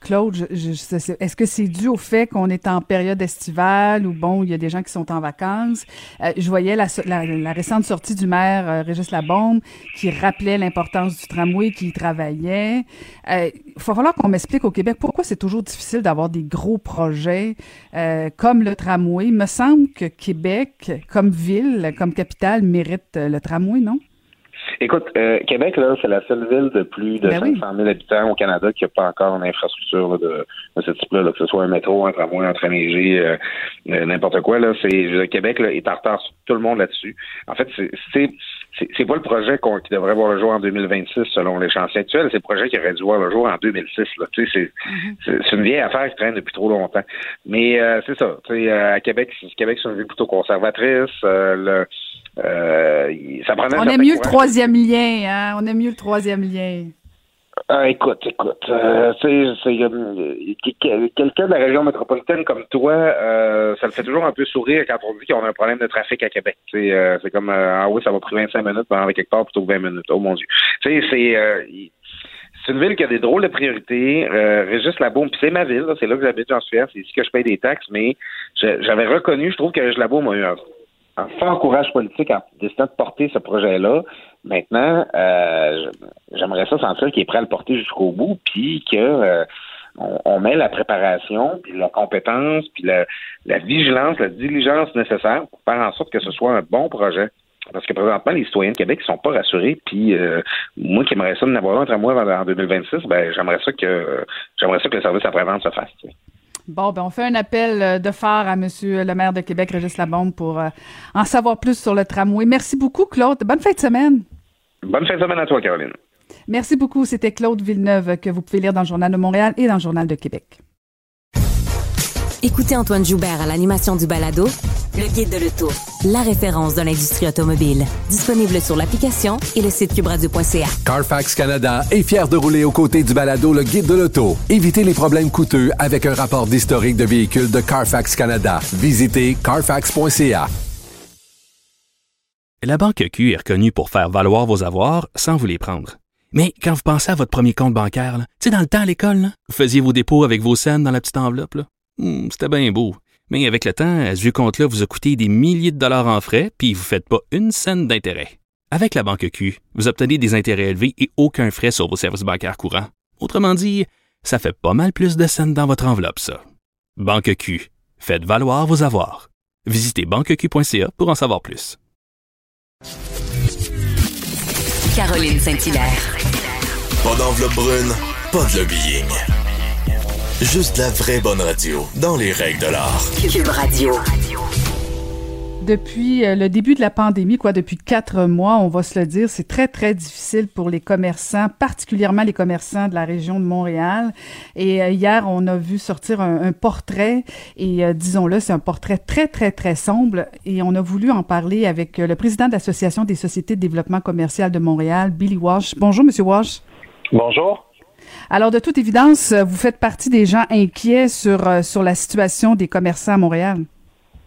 Claude, est-ce que c'est dû au fait qu'on est en période estivale ou bon, il y a des gens qui sont en vacances? Euh, je voyais la, récente sortie du maire euh, Régis Labombe qui rappelait l'importance du tramway, qui y travaillait. Il va falloir qu'on m'explique au Québec pourquoi c'est toujours difficile d'avoir des gros projets comme le tramway. Il me semble que Québec, comme ville, comme capitale, mérite le tramway, non? Écoute, euh, Québec, là, c'est la seule ville de plus de 500 ben 000 habitants au Canada qui n'a pas encore une infrastructure de, ce type-là, que ce soit un métro, un tramway, un train léger, euh, euh, n'importe quoi. Là, c'est Québec là, est en retard sur tout le monde là-dessus. En fait, c'est c'est pas le projet qui devrait voir le jour en 2026 selon les chantiers actuels, c'est le projet qui aurait dû voir le jour en 2006. Là. Tu sais, mm-hmm. c'est, une vieille affaire qui traîne depuis trop longtemps. Mais euh, c'est ça. Tu sais, à Québec, Québec, c'est une ville plutôt conservatrice. Euh, le, ça On aime mieux le troisième lien, hein? On aime mieux le troisième lien. Ah, écoute, écoute, euh, c'est quelqu'un de la région métropolitaine comme toi, euh, ça le fait toujours un peu sourire quand on dit qu'on a un problème de trafic à Québec. Euh, c'est comme ah oui, ça va prendre 25 minutes pour aller quelque part plutôt que 20 minutes. Oh mon Dieu. Tu sais, c'est c'est une ville qui a des drôles de priorités. Euh, Régis Labaume, puis c'est ma ville, c'est là que j'habite, j'en suis c'est ici que je paye des taxes, mais j'avais reconnu, je trouve que Régis Labaume a eu un, un fort courage politique en décidant de porter ce projet-là. Maintenant, euh, j'aimerais ça sentir qu'il est prêt à le porter jusqu'au bout, puis que euh, on, met la préparation, puis la compétence, puis la, vigilance, la diligence nécessaire pour faire en sorte que ce soit un bon projet. Parce que présentement, les citoyens de Québec ne sont pas rassurés. Puis euh, moi qui aimerais ça de avoir un entre moi en 2026, ben j'aimerais ça que j'aimerais ça que le service après-vente se fasse. Bon, ben on fait un appel de phare à Monsieur le maire de Québec, Régis Labombe, pour en savoir plus sur le tramway. Merci beaucoup, Claude. Bonne fin de semaine. Bonne fin de semaine à toi, Caroline. Merci beaucoup. C'était Claude Villeneuve que vous pouvez lire dans le Journal de Montréal et dans le Journal de Québec. Écoutez Antoine Joubert à l'animation du balado Le Guide de l'Auto, la référence dans l'industrie automobile. Disponible sur l'application et le site cubradio.ca. Carfax Canada est fier de rouler aux côtés du balado Le Guide de l'Auto. Évitez les problèmes coûteux avec un rapport d'historique de véhicules de Carfax Canada. Visitez carfax.ca. La Banque Q est reconnue pour faire valoir vos avoirs sans vous les prendre. Mais quand vous pensez à votre premier compte bancaire, tu sais, dans le temps à l'école, vous faisiez vos dépôts avec vos scènes dans la petite enveloppe. Hmm, c'était bien beau. Mais avec le temps, ce vieux compte-là vous a coûté des milliers de dollars en frais, puis vous ne faites pas une scène d'intérêt. Avec la Banque Q, vous obtenez des intérêts élevés et aucun frais sur vos services bancaires courants. Autrement dit, ça fait pas mal plus de scènes dans votre enveloppe, ça. Banque Q, faites valoir vos avoirs. Visitez banqueq.ca pour en savoir plus. Caroline Saint-Hilaire. Pas d'enveloppe brune, pas de lobbying. Juste la vraie bonne radio, dans les règles de l'art. Cube Radio. Depuis euh, le début de la pandémie, quoi, depuis quatre mois, on va se le dire, c'est très, très difficile pour les commerçants, particulièrement les commerçants de la région de Montréal. Et euh, hier, on a vu sortir un, portrait, et euh, disons-le, c'est un portrait très, très, très sombre. Et on a voulu en parler avec le président de l'Association des sociétés de développement commercial de Montréal, Billy Walsh. Bonjour, Monsieur Walsh. Bonjour. Alors, de toute évidence, vous faites partie des gens inquiets sur, sur la situation des commerçants à Montréal.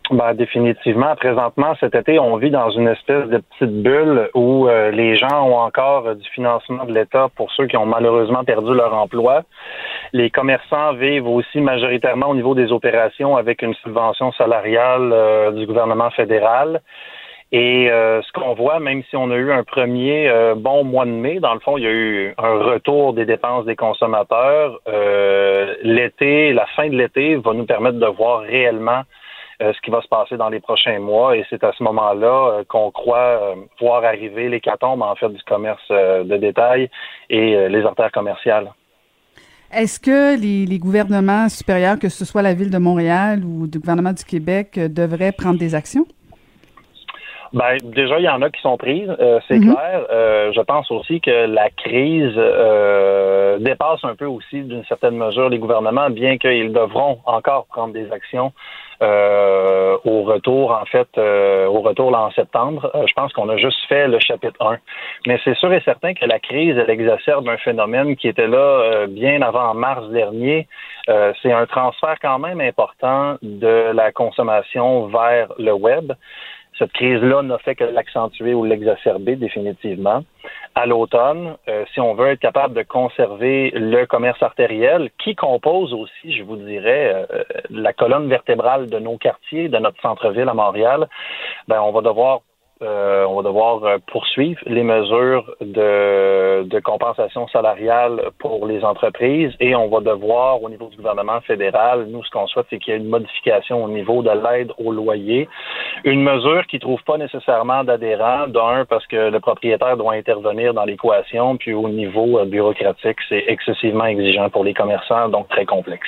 Ben, définitivement. Présentement, cet été, on vit dans une espèce de petite bulle où euh, les gens ont encore du financement de l'État pour ceux qui ont malheureusement perdu leur emploi. Les commerçants vivent aussi majoritairement au niveau des opérations avec une subvention salariale euh, du gouvernement fédéral. Et euh, ce qu'on voit, même si on a eu un premier bon mois de mai, dans le fond, il y a eu un retour des dépenses des consommateurs. l'été, la fin de l'été va nous permettre de voir réellement euh, ce qui va se passer dans les prochains mois. Et c'est à ce moment-là euh, qu'on croit euh, voir arriver l'hécatombe, en fait, du commerce de détail et les artères commerciales. Est-ce que les, gouvernements supérieurs, que ce soit la ville de Montréal ou le gouvernement du Québec, devraient prendre des actions? Ben, déjà, il y en a qui sont prises, c'est mhm. clair. je pense aussi que la crise dépasse un peu aussi, d'une certaine mesure, les gouvernements, bien qu'ils devront encore prendre des actions euh, au retour, en fait, euh, au retour là, en septembre. Euh, je pense qu'on a juste fait le chapitre 1. Mais c'est sûr et certain que la crise, elle exacerbe un phénomène qui était là bien avant mars dernier. c'est un transfert quand même important de la consommation vers le web. Cette crise-là n'a fait que l'accentuer ou l'exacerber définitivement. À l'automne, euh, si on veut être capable de conserver le commerce artériel, qui compose aussi, je vous dirais, euh, la colonne vertébrale de nos quartiers, de notre centre-ville à Montréal, ben on va devoir euh, on va devoir euh, poursuivre les mesures de, compensation salariale pour les entreprises et on va devoir, au niveau du gouvernement fédéral, nous, ce qu'on souhaite, c'est qu'il y ait une modification au niveau de l'aide au loyer. Une mesure qui ne trouve pas nécessairement d'adhérents, d'un, parce que le propriétaire doit intervenir dans l'équation, puis au niveau euh, bureaucratique, c'est excessivement exigeant pour les commerçants, donc très complexe.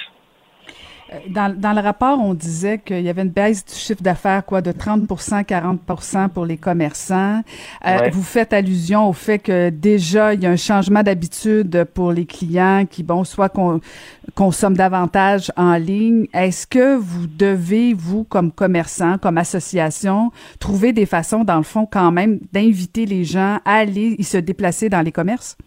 Euh, dans, dans, le rapport, on disait qu'il y avait une baisse du chiffre d'affaires quoi de 30 40% pour les commerçants. Euh, vous faites allusion au fait que déjà il y a un changement d'habitude pour les clients qui bon soit qu'on consomment davantage en ligne. Est-ce que vous devez vous comme commerçant, comme association, trouver des façons dans le fond quand même d'inviter les gens à aller se déplacer dans les commerces?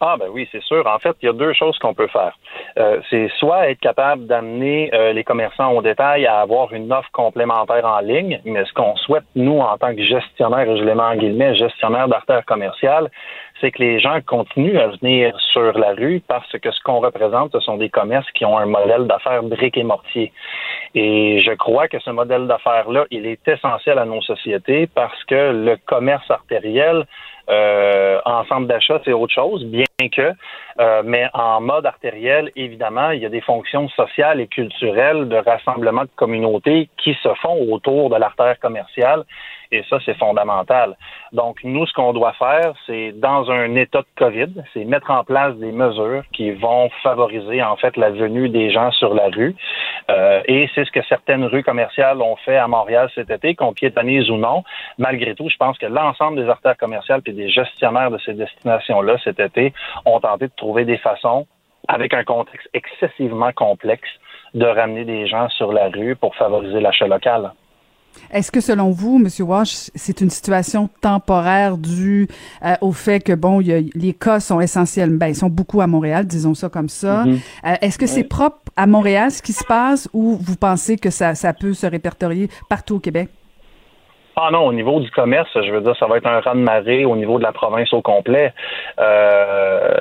Ah ben oui, c'est sûr. En fait, il y a deux choses qu'on peut faire. Euh, c'est soit être capable d'amener euh, les commerçants au détail à avoir une offre complémentaire en ligne, mais ce qu'on souhaite, nous, en tant que gestionnaire, je l'ai en guillemets, gestionnaire d'artères commerciales, c'est que les gens continuent à venir sur la rue parce que ce qu'on représente, ce sont des commerces qui ont un modèle d'affaires brique et mortier. Et je crois que ce modèle d'affaires-là, il est essentiel à nos sociétés parce que le commerce artériel, euh, ensemble d'achat, c'est autre chose, bien que, euh, mais en mode artériel, évidemment, il y a des fonctions sociales et culturelles de rassemblement de communautés qui se font autour de l'artère commerciale et ça, c'est fondamental. Donc, nous, ce qu'on doit faire, c'est dans un état de COVID, c'est mettre en place des mesures qui vont favoriser, en fait, la venue des gens sur la rue. Euh, et c'est ce que certaines rues commerciales ont fait à Montréal cet été, qu'on piétonise ou non. Malgré tout, je pense que l'ensemble des artères commerciales et des gestionnaires de ces destinations-là cet été ont tenté de trouver des façons, avec un contexte excessivement complexe, de ramener des gens sur la rue pour favoriser l'achat local. Est-ce que selon vous, M. Walsh, c'est une situation temporaire due euh, au fait que bon, y a, les cas sont essentiels, ben ils sont beaucoup à Montréal, disons ça comme ça. Mm-hmm. Euh, est-ce que c'est propre à Montréal ce qui se passe ou vous pensez que ça, ça peut se répertorier partout au Québec? Ah non, au niveau du commerce, je veux dire, ça va être un raz de marée au niveau de la province au complet. Euh,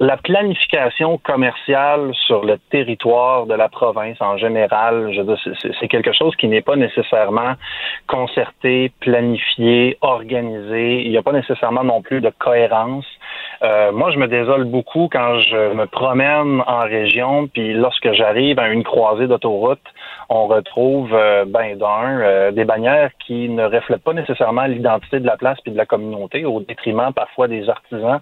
la planification commerciale sur le territoire de la province en général, je veux dire, c'est quelque chose qui n'est pas nécessairement concerté, planifié, organisé. Il n'y a pas nécessairement non plus de cohérence. Euh, moi, je me désole beaucoup quand je me promène en région, puis lorsque j'arrive à une croisée d'autoroute, on retrouve euh, ben d'un euh, des bannières qui ne reflètent pas nécessairement l'identité de la place puis de la communauté, au détriment parfois des artisans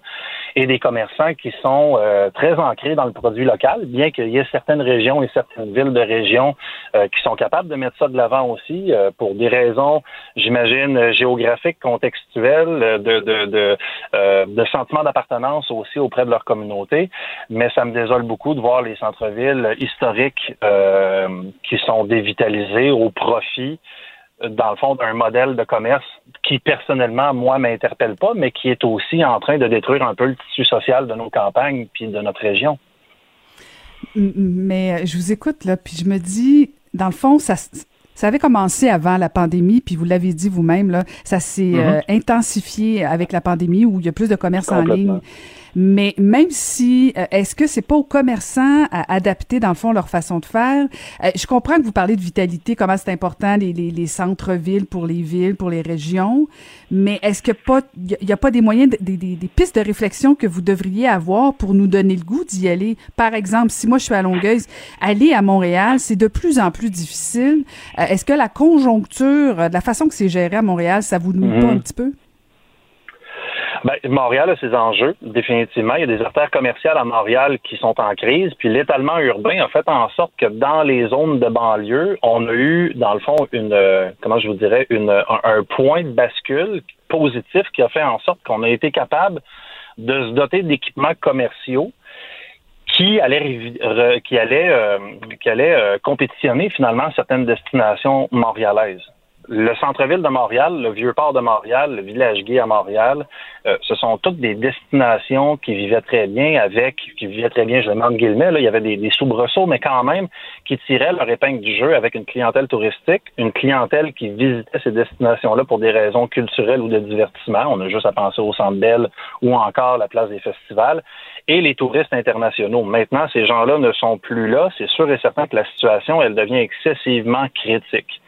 et des commerçants qui sont euh, très ancrés dans le produit local, bien qu'il y ait certaines régions et certaines villes de régions qui sont capables de mettre ça de l'avant aussi pour des raisons, j'imagine, géographiques, contextuelles, de de de, de sentiment d'appartenance aussi auprès de leur communauté. Mais ça me désole beaucoup de voir les centres-villes historiques qui sont dévitalisés au profit dans le fond, d'un modèle de commerce qui, personnellement, moi, m'interpelle pas, mais qui est aussi en train de détruire un peu le tissu social de nos campagnes puis de notre région. Mais euh, je vous écoute, là, puis je me dis, dans le fond, ça, ça avait commencé avant la pandémie, puis vous l'avez dit vous-même, là, ça s'est mm-hmm. euh, intensifié avec la pandémie où il y a plus de commerce en ligne. Mais même si, euh, est-ce que c'est pas aux commerçants à adapter, dans le fond, leur façon de faire? Euh, je comprends que vous parlez de vitalité, comment c'est important, les, les, les centres-villes pour les villes, pour les régions, mais est-ce que pas, il n'y a, pas des moyens, des, des, des, pistes de réflexion que vous devriez avoir pour nous donner le goût d'y aller? Par exemple, si moi je suis à Longueuil, aller à Montréal, c'est de plus en plus difficile. Euh, est-ce que la conjoncture, de la façon que c'est géré à Montréal, ça vous nuit pas mhm. un petit peu? Ben, Montréal a ses enjeux, définitivement. Il y a des artères commerciales à Montréal qui sont en crise, puis l'étalement urbain a fait en sorte que dans les zones de banlieue, on a eu, dans le fond, une, euh, comment je vous dirais, une, un, point de bascule positif qui a fait en sorte qu'on a été capable de se doter d'équipements commerciaux qui allaient, qui allaient, euh, qui allaient euh, compétitionner finalement certaines destinations montréalaises le centre-ville de Montréal, le vieux port de Montréal, le village gay à Montréal, euh, ce sont toutes des destinations qui vivaient très bien avec, qui vivaient très bien, je demande guillemets, là, il y avait des, des soubresauts, mais quand même, qui tiraient leur épingle du jeu avec une clientèle touristique, une clientèle qui visitait ces destinations-là pour des raisons culturelles ou de divertissement. On a juste à penser au Centre Bell ou encore la place des festivals et les touristes internationaux. Maintenant, ces gens-là ne sont plus là. C'est sûr et certain que la situation, elle devient excessivement critique.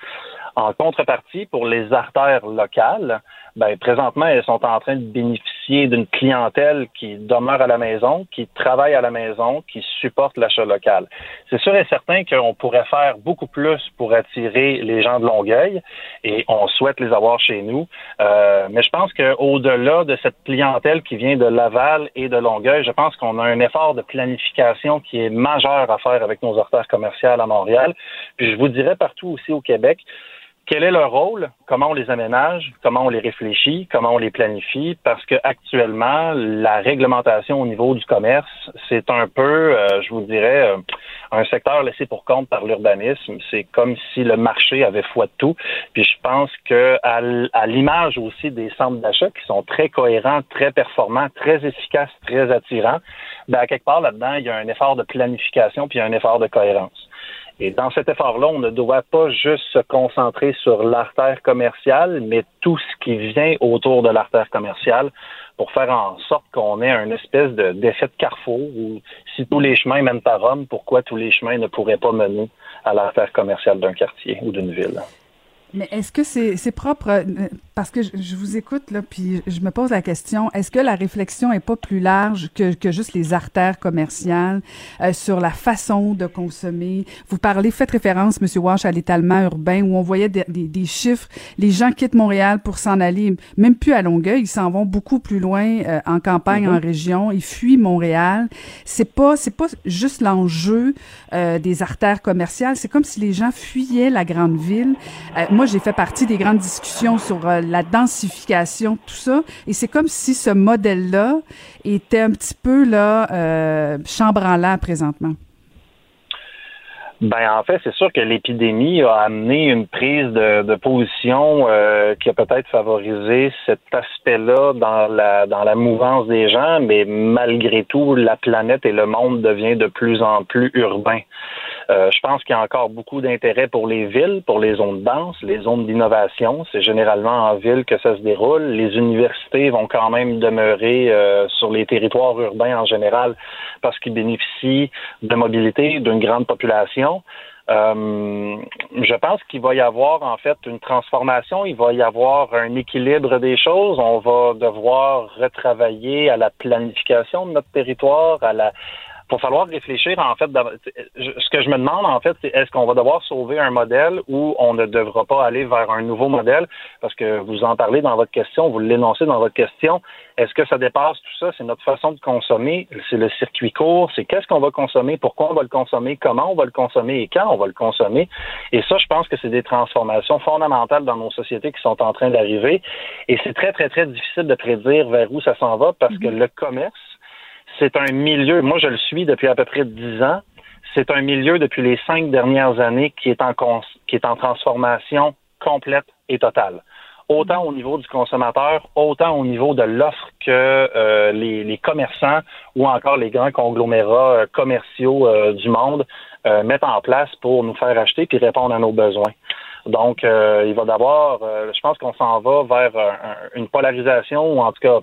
En contrepartie, pour les artères locales, ben, présentement, elles sont en train de bénéficier d'une clientèle qui demeure à la maison, qui travaille à la maison, qui supporte l'achat local. C'est sûr et certain qu'on pourrait faire beaucoup plus pour attirer les gens de Longueuil et on souhaite les avoir chez nous. Euh, mais je pense qu'au-delà de cette clientèle qui vient de Laval et de Longueuil, je pense qu'on a un effort de planification qui est majeur à faire avec nos artères commerciales à Montréal. Puis je vous dirais partout aussi au Québec, quel est leur rôle, comment on les aménage, comment on les réfléchit, comment on les planifie, parce que actuellement, la réglementation au niveau du commerce, c'est un peu, euh, je vous dirais, euh, un secteur laissé pour compte par l'urbanisme. C'est comme si le marché avait foi de tout. Puis je pense que à l'image aussi des centres d'achat qui sont très cohérents, très performants, très efficaces, très attirants, ben quelque part là-dedans, il y a un effort de planification puis un effort de cohérence. Et dans cet effort-là, on ne doit pas juste se concentrer sur l'artère commerciale, mais tout ce qui vient autour de l'artère commerciale pour faire en sorte qu'on ait un espèce d'effet de, carrefour où si tous les chemins mènent à Rome, pourquoi tous les chemins ne pourraient pas mener à l'artère commerciale d'un quartier ou d'une ville? Mais est-ce que c'est propre, euh, parce que je, vous écoute, là, puis je me pose la question, est-ce que la réflexion est pas plus large que, que juste les artères commerciales euh, sur la façon de consommer? Vous parlez, faites référence, Monsieur Walsh, à l'étalement urbain où on voyait des, des, chiffres, les gens quittent Montréal pour s'en aller, même plus à Longueuil, ils s'en vont beaucoup plus loin euh, en campagne, mm-hmm. en région, ils fuient Montréal. C'est pas, c'est pas juste l'enjeu des artères commerciales, c'est comme si les gens fuyaient la grande ville moi, j'ai fait partie des grandes discussions sur euh, la densification, tout ça, et c'est comme si ce modèle-là était un petit peu là euh, chambranlant présentement. Ben en fait, c'est sûr que l'épidémie a amené une prise de, position euh, qui a peut-être favorisé cet aspect-là dans la dans la mouvance des gens, mais malgré tout, la planète et le monde devient de plus en plus urbain. Euh, je pense qu'il y a encore beaucoup d'intérêt pour les villes, pour les zones denses, les zones d'innovation. C'est généralement en ville que ça se déroule. Les universités vont quand même demeurer euh, sur les territoires urbains en général parce qu'ils bénéficient de mobilité, d'une grande population. Euh, je pense qu'il va y avoir en fait une transformation, il va y avoir un équilibre des choses. On va devoir retravailler à la planification de notre territoire, à la, va falloir réfléchir, en fait, ce que je me demande, en fait, c'est est-ce qu'on va devoir sauver un modèle ou on ne devra pas aller vers un nouveau modèle? Parce que vous en parlez dans votre question, vous l'énoncez dans votre question. Est-ce que ça dépasse tout ça? C'est notre façon de consommer, c'est le circuit court, c'est qu'est-ce qu'on va consommer, pourquoi on va le consommer, comment on va le consommer? Et quand on va le consommer? Et ça, je pense que c'est des transformations fondamentales dans nos sociétés qui sont en train d'arriver. Et c'est très, très, très difficile de prédire vers où ça s'en va parce que mm-hmm. le commerce, c'est un milieu, moi je le suis depuis à peu près dix ans, c'est un milieu depuis les cinq dernières années qui est en, qui est en transformation complète et totale. Autant au niveau du consommateur, autant au niveau de l'offre que euh, les, commerçants ou encore les grands conglomérats euh, commerciaux euh, du monde mettent en place pour nous faire acheter puis répondre à nos besoins. Donc, il va d'abord, je pense qu'on s'en va vers une polarisation ou en tout cas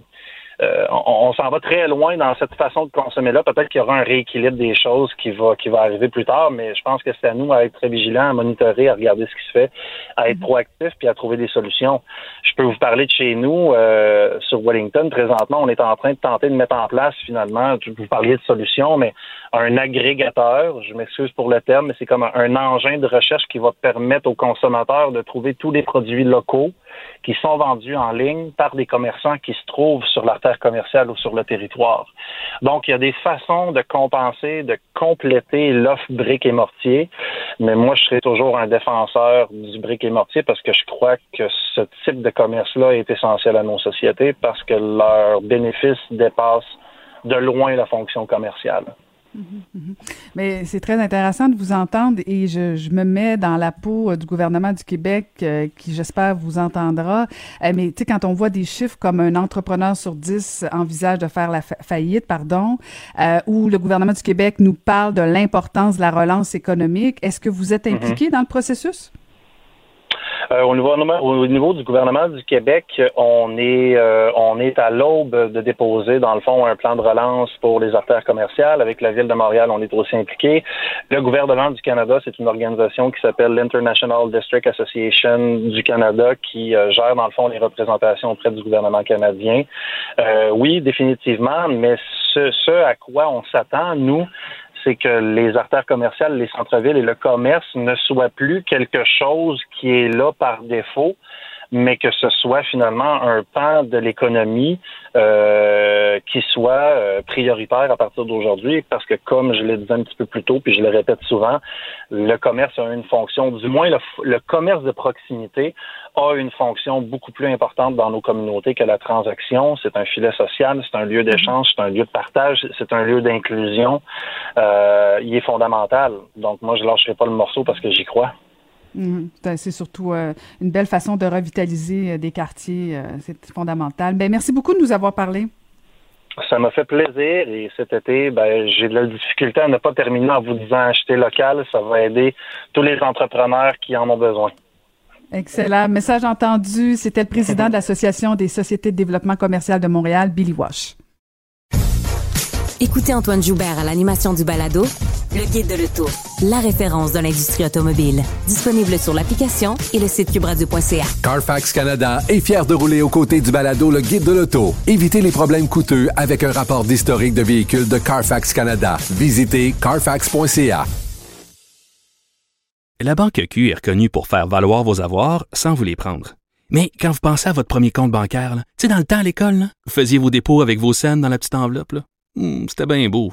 euh, on, s'en va très loin dans cette façon de consommer-là. Peut-être qu'il y aura un rééquilibre des choses qui va, qui va arriver plus tard, mais je pense que c'est à nous à être très vigilants, à monitorer, à regarder ce qui se fait, à être mhm. proactif puis à trouver des solutions. Je peux vous parler de chez nous, euh, sur Wellington, présentement, on est en train de tenter de mettre en place finalement, vous parliez de solutions, mais un agrégateur, je m'excuse pour le terme, mais c'est comme un engin de recherche qui va permettre aux consommateurs de trouver tous les produits locaux qui sont vendus en ligne par des commerçants qui se trouvent sur l'artère commerciale ou sur le territoire. Donc, il y a des façons de compenser, de compléter l'offre briques et mortier, mais moi, je serai toujours un défenseur du brique et mortier parce que je crois que ce type de commerce-là est essentiel à nos sociétés parce que leurs bénéfices dépassent de loin la fonction commerciale. Mais c'est très intéressant de vous entendre et je, me mets dans la peau euh, du gouvernement du Québec euh, qui, j'espère, vous entendra. Euh, mais tu sais, quand on voit des chiffres comme un entrepreneur sur dix envisage de faire la faillite, pardon, ou le gouvernement du Québec nous parle de l'importance de la relance économique, est-ce que vous êtes mm-hmm. impliqué dans le processus? Euh, au, niveau, au, niveau, du gouvernement du Québec, on est euh, on est à l'aube de déposer, dans le fond, un plan de relance pour les artères commerciales. Avec la ville de Montréal, on est aussi impliqué. Le gouvernement du Canada, c'est une organisation qui s'appelle l'International District Association du Canada qui euh, gère, dans le fond, les représentations auprès du gouvernement canadien. oui, définitivement, mais ce, ce à quoi on s'attend, nous, c'est que les artères commerciales, les centres-villes et le commerce ne soient plus quelque chose qui est là par défaut, mais que ce soit finalement un pan de l'économie euh, qui soit euh, prioritaire à partir d'aujourd'hui, parce que comme je l'ai dit un petit peu plus tôt, puis je le répète souvent, le commerce a une fonction, du moins le, commerce de proximité a une fonction beaucoup plus importante dans nos communautés que la transaction. C'est un filet social, c'est un lieu mm-hmm. d'échange, c'est un lieu de partage, c'est un lieu d'inclusion. Euh, il est fondamental. Donc moi, je lâcherai pas le morceau parce que j'y crois. Mhm. C'est surtout euh, une belle façon de revitaliser euh, des quartiers. Euh, c'est fondamental. Ben, merci beaucoup de nous avoir parlé. Ça m'a fait plaisir et cet été, ben, j'ai de la difficulté à ne pas terminer en vous disant acheter local. Ça va aider tous les entrepreneurs qui en ont besoin. Excellent. Message entendu. C'était le président de l'Association des sociétés de développement commercial de Montréal, Billy Wash. Écoutez Antoine Joubert à l'animation du balado Le Guide de l'Auto, la référence de l'industrie automobile. Disponible sur l'application et le site cubradio.ca. Carfax Canada est fier de rouler aux côtés du balado Le Guide de l'Auto. Évitez les problèmes coûteux avec un rapport d'historique de véhicules de Carfax Canada. Visitez carfax.ca. La Banque Q est reconnue pour faire valoir vos avoirs sans vous les prendre. Mais quand vous pensez à votre premier compte bancaire, tu sais, dans le temps à l'école, vous faisiez vos dépôts avec vos scènes dans la petite enveloppe. Hmm, c'était bien beau.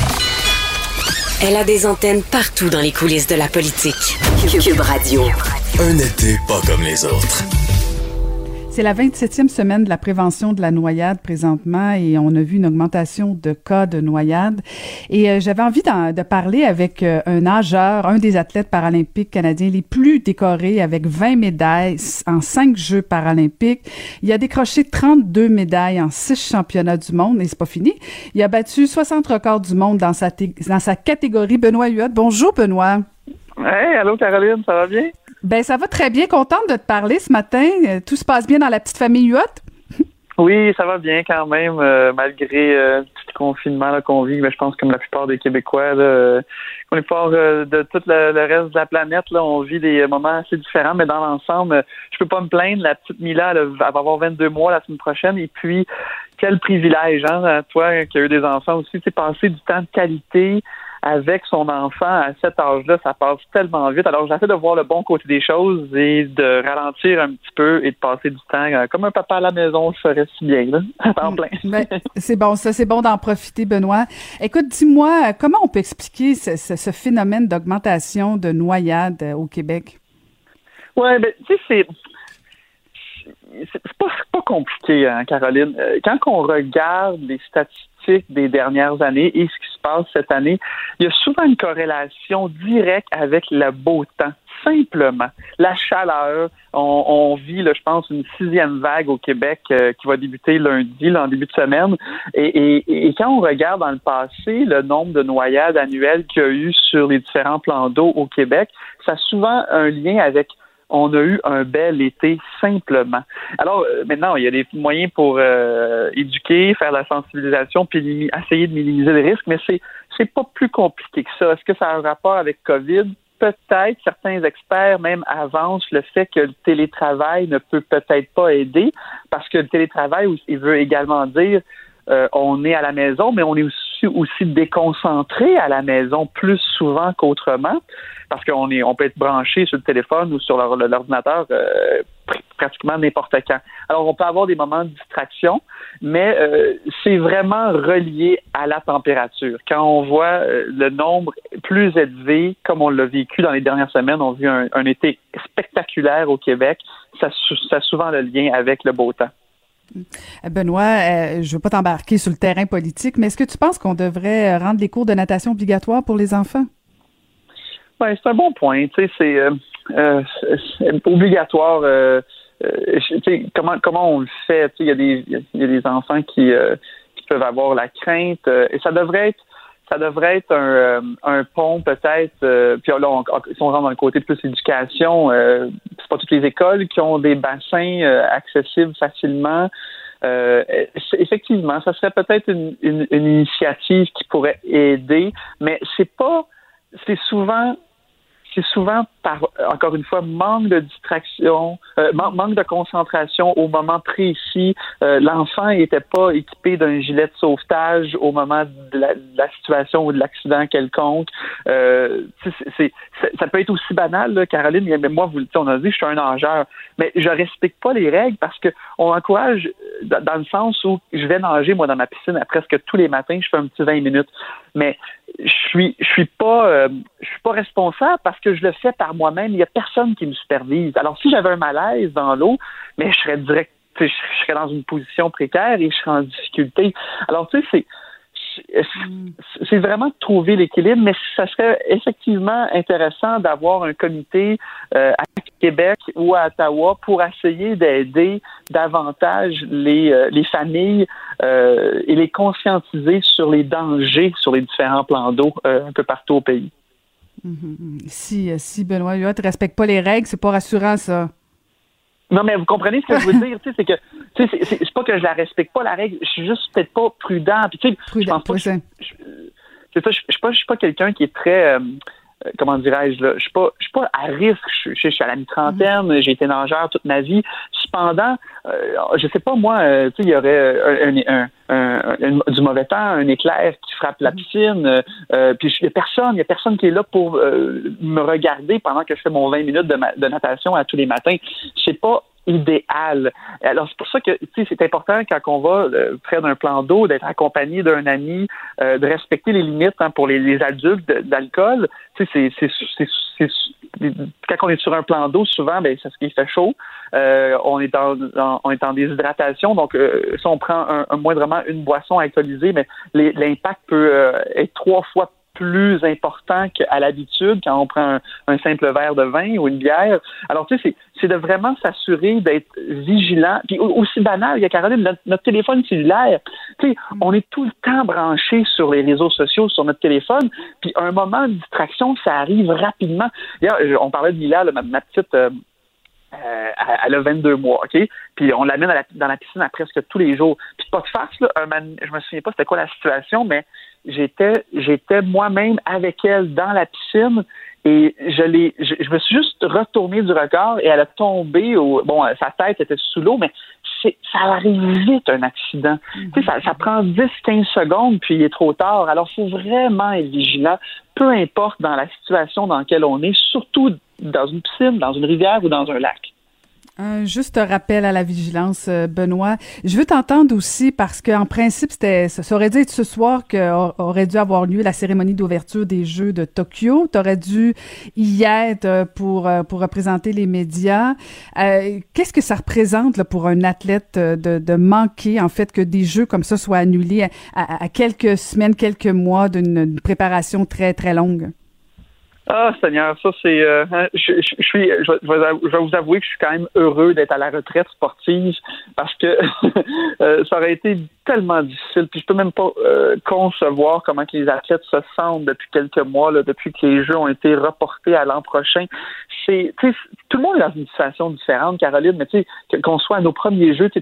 Elle a des antennes partout dans les coulisses de la politique. Cube Radio. Un été pas comme les autres. C'est la 27e semaine de la prévention de la noyade présentement et on a vu une augmentation de cas de noyade. Et euh, j'avais envie de parler avec euh, un nageur, un des athlètes paralympiques canadiens les plus décorés avec 20 médailles en 5 Jeux paralympiques. Il a décroché 32 médailles en 6 championnats du monde et c'est pas fini. Il a battu 60 records du monde dans sa, dans sa catégorie. Benoît Huot. Bonjour Benoît. Hey, allô Caroline, ça va bien? Ben ça va très bien. Contente de te parler ce matin. Euh, tout se passe bien dans la petite famille Huot? *laughs* Oui, ça va bien quand même, euh, malgré euh, le petit confinement qu'on vit. Mais je pense comme la plupart des Québécois, là, on est fort de tout le, reste de la planète, on vit des moments assez différents, mais dans l'ensemble, je peux pas me plaindre. La petite Mila, va avoir 22 mois la semaine prochaine, et puis quel privilège, hein, toi qui as eu des enfants aussi, c'est passer du temps de qualité avec son enfant à cet âge-là, ça passe tellement vite. Alors, j'essaie de voir le bon côté des choses et de ralentir un petit peu et de passer du temps euh, comme un papa à la maison, je ferais si bien, là, *laughs* en plein. Ben, c'est bon, ça, c'est bon d'en profiter, Benoît. Écoute, dis-moi, comment on peut expliquer ce, phénomène d'augmentation de noyades euh, au Québec? Oui, ben, tu sais, c'est c'est pas, pas compliqué, hein, Caroline. Euh, quand on regarde les statistiques des dernières années et ce qui se passe cette année, il y a souvent une corrélation directe avec le beau temps. Simplement, la chaleur. On, vit, je pense, une sixième vague au Québec euh, qui va débuter lundi, en début de semaine. Et, quand on regarde dans le passé le nombre de noyades annuelles qu'il y a eu sur les différents plans d'eau au Québec, ça a souvent un lien avec on a eu un bel été simplement. Alors euh, maintenant, il y a des moyens pour euh, éduquer, faire la sensibilisation, puis essayer de minimiser les risques, mais c'est c'est pas plus compliqué que ça. Est-ce que ça a un rapport avec COVID? Peut-être, certains experts même avancent le fait que le télétravail ne peut peut-être pas aider, parce que le télétravail, il veut également dire euh, on est à la maison, mais on est aussi, déconcentré à la maison plus souvent qu'autrement parce qu'on est, on peut être branché sur le téléphone ou sur l'ordinateur euh, pratiquement n'importe quand. Alors, on peut avoir des moments de distraction, mais euh, c'est vraiment relié à la température. Quand on voit euh, le nombre plus élevé, comme on l'a vécu dans les dernières semaines, on a vu un, été spectaculaire au Québec, ça, ça souvent le lien avec le beau temps. Benoît, euh, je ne veux pas t'embarquer sur le terrain politique, mais est-ce que tu penses qu'on devrait rendre les cours de natation obligatoires pour les enfants? Oui, c'est un bon point. Tu sais, c'est euh, obligatoire. comment comment on le fait Il y a des il y a des enfants qui qui peuvent avoir la crainte et ça devrait être ça devrait être un, euh, un pont peut-être. Euh, puis là, si on rentre dans le côté plus éducation, euh, c'est pas toutes les écoles qui ont des bassins euh, accessibles facilement. effectivement, ça serait peut-être une, une, une, initiative qui pourrait aider, mais c'est pas, c'est souvent c'est souvent par, encore une fois, manque de distraction, euh, manque de concentration au moment précis. Euh, l'enfant n'était pas équipé d'un gilet de sauvetage au moment de la, situation ou de l'accident quelconque. Euh, ça peut être aussi banal, Caroline, mais moi, vous on a dit, je suis un nageur, mais je respecte pas les règles parce que on encourage dans le sens où je vais nager, moi, dans ma piscine presque tous les matins, je fais un petit 20 minutes. Mais je suis je suis pas je suis pas responsable parce que je le fais par moi-même. Il y a personne qui me supervise. Alors si j'avais un malaise dans l'eau, mais je serais direct, je serais dans une position précaire et je serais en difficulté. Alors tu sais c'est c'est vraiment de trouver l'équilibre, mais ça serait effectivement intéressant d'avoir un comité euh, à Québec ou à Ottawa pour essayer d'aider davantage les, euh, les familles euh, et les conscientiser sur les dangers sur les différents plans d'eau un peu partout au pays. Mm-hmm. Si, si Benoît Huot ne respecte pas les règles, c'est pas rassurant ça. Non, mais vous comprenez ce que je veux dire, c'est que c'est pas que je la respecte pas la règle, je suis juste peut-être pas prudent. Puis sais, je pense pas. Je, c'est ça, je, suis pas, je suis pas quelqu'un qui est très, euh, comment dirais-je là, je suis pas, je suis pas à risque. Je, je, suis à la mi-trentaine, mm-hmm. j'ai été nageur toute ma vie. Cependant, euh, je sais pas moi, euh, tu sais, il y aurait un, un, un, du mauvais temps, un éclair qui frappe la mm-hmm. piscine, euh, puis il y a personne, il y a personne qui est là pour me regarder pendant que je fais mon 20 minutes de, de natation à tous les matins. Je sais pas idéal. Alors, c'est pour ça que c'est important quand on va euh, près d'un plan d'eau, d'être accompagné d'un ami, euh, de respecter les limites hein, pour les, les adultes d'alcool. C'est, quand on est sur un plan d'eau, souvent, ben, c'est ce qui fait chaud. Euh, on est en, on est en déshydratation, donc euh, si on prend un, un, moindrement une boisson alcoolisée, mais l'impact peut être trois fois plus important qu'à l'habitude quand on prend un, simple verre de vin ou une bière. Alors, tu sais, c'est de vraiment s'assurer d'être vigilant. Puis aussi banal, il y a Caroline, notre, téléphone cellulaire, tu sais, on est tout le temps branché sur les réseaux sociaux, sur notre téléphone, puis un moment de distraction, ça arrive rapidement. on parlait de Mila, ma, petite... Euh, euh, elle a 22 mois, OK? Puis on l'amène dans la piscine à presque tous les jours. Puis pas de farce, là, un je me souviens pas c'était quoi la situation, mais j'étais j'étais moi-même avec elle dans la piscine et je l'ai je, me suis juste retourné du regard et elle a tombé au bon sa tête était sous l'eau mais ça arrive vite un accident. Ça, ça prend 10 15 secondes puis il est trop tard. Alors il faut vraiment être vigilant peu importe dans la situation dans laquelle on est surtout dans une piscine dans une rivière ou dans un lac un juste rappel à la vigilance, euh, Benoît. Je veux t'entendre aussi parce qu'en principe, c'était, ça aurait dû être ce soir qu'aurait dû avoir lieu la cérémonie d'ouverture des Jeux de Tokyo. Tu aurais dû y être euh, pour, euh, pour représenter les médias. qu'est-ce que ça représente là, pour un athlète de, de, manquer, en fait, que des Jeux comme ça soient annulés à, à quelques semaines, quelques mois d'une préparation très, très longue? Ah, Seigneur, ça c'est. Euh, hein, je, je, suis. Je, vais vous avouer que je suis quand même heureux d'être à la retraite sportive parce que *laughs* euh, ça aurait été tellement difficile. Puis je peux même pas euh, concevoir comment que les athlètes se sentent depuis quelques mois, là, depuis que les Jeux ont été reportés à l'an prochain. Tout le monde est dans une situation différente, Caroline. Mais tu sais, qu'on soit à nos premiers Jeux, tu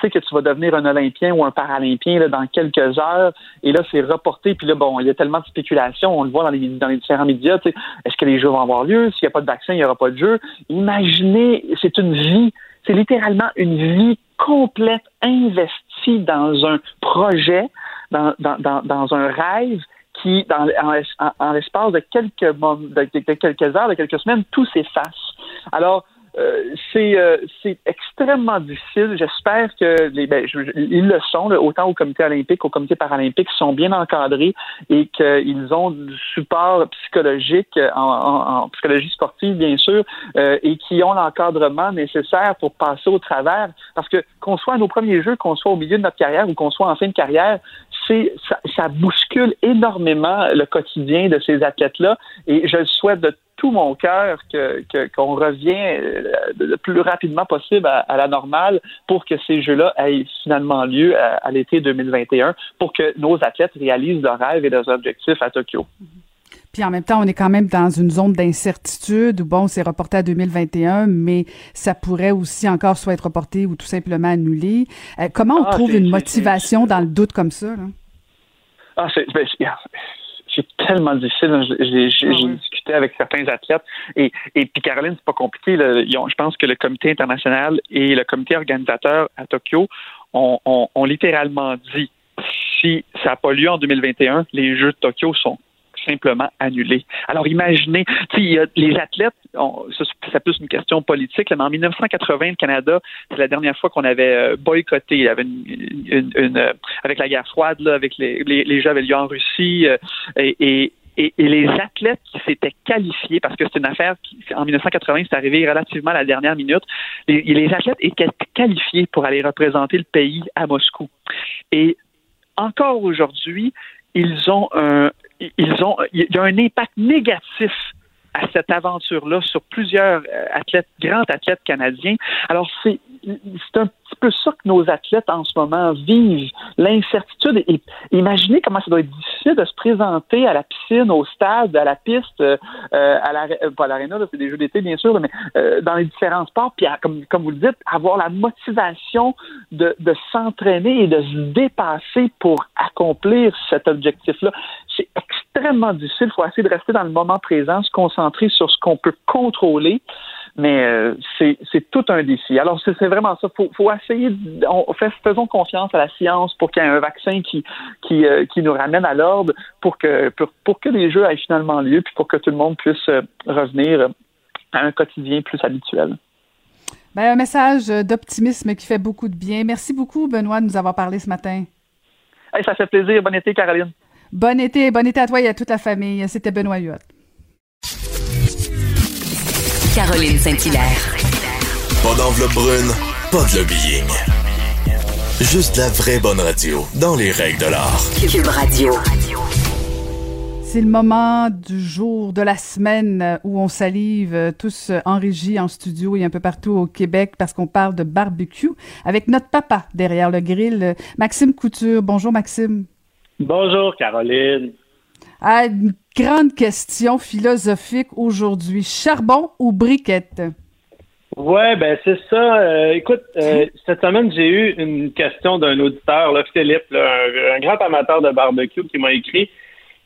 sais que tu vas devenir un Olympien ou un Paralympien là, dans quelques heures. Et là, c'est reporté. Puis là, bon, il y a tellement de spéculations. On le voit dans les, différents médias. Est-ce que les Jeux vont avoir lieu? S'il n'y a pas de vaccin, il n'y aura pas de jeu. Imaginez, c'est une vie. C'est littéralement une vie complète investie dans un projet, dans un rêve qui, dans, en, l'espace de quelques, de, de, quelques heures, de quelques semaines, tout s'efface. Alors, euh, c'est euh, extrêmement difficile. J'espère que les ben, ils le sont, autant au comité olympique qu'au comité paralympique, sont bien encadrés et qu'ils ont du support psychologique en, en, psychologie sportive, bien sûr, euh, et qui ont l'encadrement nécessaire pour passer au travers. Parce que qu'on soit à nos premiers jeux, qu'on soit au milieu de notre carrière ou qu'on soit en fin de carrière, ça, ça bouscule énormément le quotidien de ces athlètes-là. Et je le souhaite de tout mon cœur que, qu'on revient euh, le plus rapidement possible à, la normale pour que ces Jeux-là aient finalement lieu à, l'été 2021 pour que nos athlètes réalisent leurs rêves et leurs objectifs à Tokyo. Puis en même temps, on est quand même dans une zone d'incertitude où, bon, c'est reporté à 2021, mais ça pourrait aussi encore soit être reporté ou tout simplement annulé. Euh, comment on ah, trouve une motivation dans le doute comme ça? Là? Ah, c'est, ben, c'est tellement difficile. J'ai ah discuté avec certains athlètes et, et puis Caroline, c'est pas compliqué. je pense que le comité international et le comité organisateur à Tokyo ont, ont littéralement dit si ça n'a pas lieu en 2021, les Jeux de Tokyo sont simplement annulé. Alors imaginez, les athlètes, c'est plus une question politique, mais en 1980, le Canada, c'est la dernière fois qu'on avait euh, boycotté. Il y avait une, euh, avec la guerre froide, avec les, les, Jeux avaient lieu en Russie euh, et, les athlètes qui s'étaient qualifiés, parce que c'est une affaire qui, en 1980, c'est arrivé relativement à la dernière minute, les, les, athlètes étaient qualifiés pour aller représenter le pays à Moscou. Et encore aujourd'hui, ils ont un, ils ont, il y a un impact négatif à cette aventure-là sur plusieurs euh, athlètes, grands athlètes canadiens. Alors, c'est, c'est un petit peu ça que nos athlètes en ce moment vivent, l'incertitude. Et, imaginez comment ça doit être difficile de se présenter à la piscine, au stade, à la piste, euh, à la, euh, pas à l'aréna, c'est des jeux d'été bien sûr, mais euh, dans les différents sports, puis comme, comme vous le dites, avoir la motivation de, de s'entraîner et de se dépasser pour accomplir cet objectif-là. C'est extrêmement difficile. Il faut essayer de rester dans le moment présent, se concentrer sur ce qu'on peut contrôler. Mais euh, c'est tout un défi. Alors, c'est vraiment ça. Il faut, essayer, on fait, faisons confiance à la science pour qu'il y ait un vaccin qui, qui, euh, qui nous ramène à l'ordre pour que, pour, que les jeux aient finalement lieu, puis pour que tout le monde puisse euh, revenir à un quotidien plus habituel. Ben, un message d'optimisme qui fait beaucoup de bien. Merci beaucoup, Benoît, de nous avoir parlé ce matin. ça fait plaisir. Bon été, Caroline. Bon été, bon été à toi et à toute la famille. C'était Benoît Huot. Caroline Saint-Hilaire. Pas d'enveloppe brune, pas de lobbying. Juste la vraie bonne radio, dans les règles de l'art. Cube Radio. C'est le moment du jour, de la semaine où on salive tous en régie, en studio et un peu partout au Québec parce qu'on parle de barbecue avec notre papa derrière le grill, Maxime Couture. Bonjour Maxime. Bonjour Caroline. Ah, une grande question philosophique aujourd'hui. Charbon ou briquette? Ouais, ben c'est ça. Euh, écoute, euh, cette semaine, j'ai eu une question d'un auditeur, là, Philippe, un, grand amateur de barbecue, qui m'a écrit.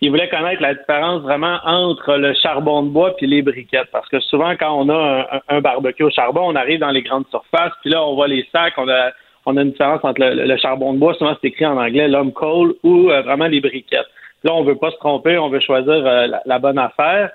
Il voulait connaître la différence vraiment entre le charbon de bois puis les briquettes. Parce que souvent, quand on a un, barbecue au charbon, on arrive dans les grandes surfaces, puis là, on voit les sacs, on a, on a une différence entre le, charbon de bois, souvent c'est écrit en anglais, l'homme coal, ou euh, vraiment les briquettes. Là, on veut pas se tromper, on veut choisir euh, la, bonne affaire.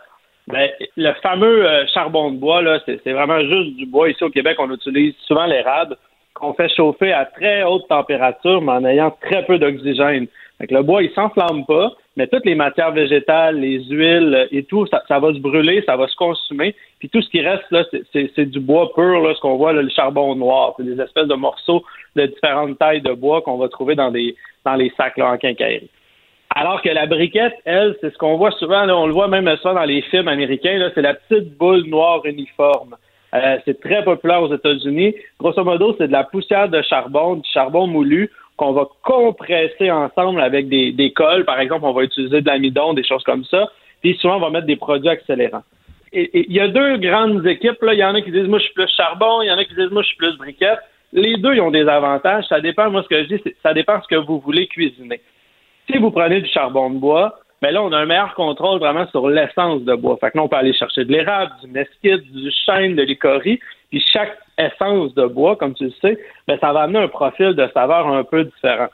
Mais ben, le fameux euh, charbon de bois, là, c'est, vraiment juste du bois. Ici au Québec, on utilise souvent l'érable qu'on fait chauffer à très haute température, mais en ayant très peu d'oxygène. le bois, il s'enflamme pas, mais toutes les matières végétales, les huiles et tout, ça, va se brûler, ça va se consumer. Puis tout ce qui reste, là, c'est, du bois pur, là, ce qu'on voit, le charbon noir. C'est des espèces de morceaux de différentes tailles de bois qu'on va trouver dans les sacs là, en quincaillerie. Alors que la briquette, elle, c'est ce qu'on voit souvent, on le voit même ça dans les films américains, c'est la petite boule noire uniforme. Euh, c'est très populaire aux États-Unis. Grosso modo, c'est de la poussière de charbon, du charbon moulu qu'on va compresser ensemble avec des, des cols. Par exemple, on va utiliser de l'amidon, des choses comme ça. Puis souvent, on va mettre des produits accélérants. Et il y a deux grandes équipes. Là. Il y en a qui disent, moi, je suis plus charbon. Il y en a qui disent, moi, je suis plus briquette. Les deux, ils ont des avantages. Ça dépend, moi, ce que je dis, ça dépend ce que vous voulez cuisiner. Si vous prenez du charbon de bois, ben là, on a un meilleur contrôle vraiment sur l'essence de bois. Fait que là, on peut aller chercher de l'érable, du mesquite, du chêne, de l'icorie. Puis chaque essence de bois, comme tu le sais, ben, ça va amener un profil de saveur un peu différent.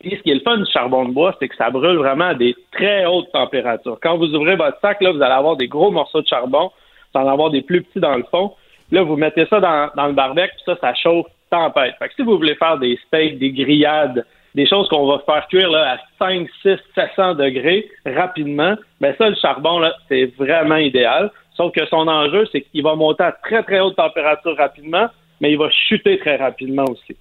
Puis ce qui est le fun du charbon de bois, c'est que ça brûle vraiment à des très hautes températures. Quand vous ouvrez votre sac, là, vous allez avoir des gros morceaux de charbon, vous allez en avoir des plus petits dans le fond. Là, vous mettez ça dans, dans le barbecue, puis ça, ça chauffe tempête. Fait que si vous voulez faire des steaks, des grillades, des choses qu'on va faire cuire là, à 5, 6, 700 degrés rapidement, ben ça, le charbon, c'est vraiment idéal. Sauf que son enjeu, c'est qu'il va monter à très, très haute température rapidement, mais il va chuter très rapidement aussi.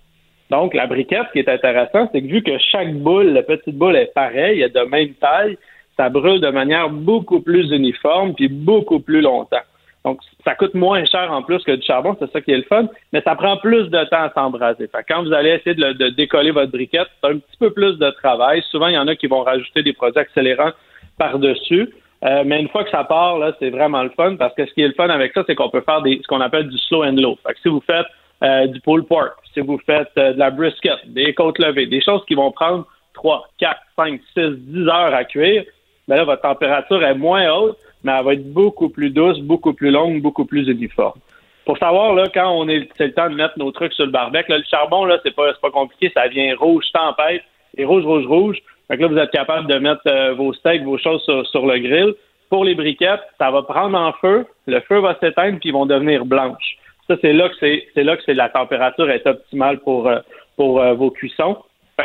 Donc, la briquette, ce qui est intéressant, c'est que vu que chaque boule, la petite boule est pareille, est de même taille, ça brûle de manière beaucoup plus uniforme puis beaucoup plus longtemps. Donc, ça coûte moins cher en plus que du charbon, c'est ça qui est le fun, mais ça prend plus de temps à s'embraser. quand vous allez essayer de, décoller votre briquette, c'est un petit peu plus de travail. Souvent, il y en a qui vont rajouter des produits accélérants par-dessus. Euh, mais une fois que ça part, là, c'est vraiment le fun parce que ce qui est le fun avec ça, c'est qu'on peut faire des, ce qu'on appelle du slow and low. Fait que si vous faites euh, du pulled pork, si vous faites euh, de la brisket, des côtes levées, des choses qui vont prendre 3, 4, 5, 6, 10 heures à cuire, ben là, votre température est moins haute, mais elle va être beaucoup plus douce, beaucoup plus longue, beaucoup plus uniforme. Pour savoir, là, quand on est, c'est le temps de mettre nos trucs sur le barbecue, le charbon, là, c'est pas, pas compliqué, ça vient rouge tempête, et rouge, rouge, rouge. Que là, vous êtes capable de mettre euh, vos steaks, vos choses sur, le grill. Pour les briquettes, ça va prendre en feu, le feu va s'éteindre, puis ils vont devenir blanches. Ça, c'est là que c'est là que c'est la température est optimale pour, euh, pour euh, vos cuissons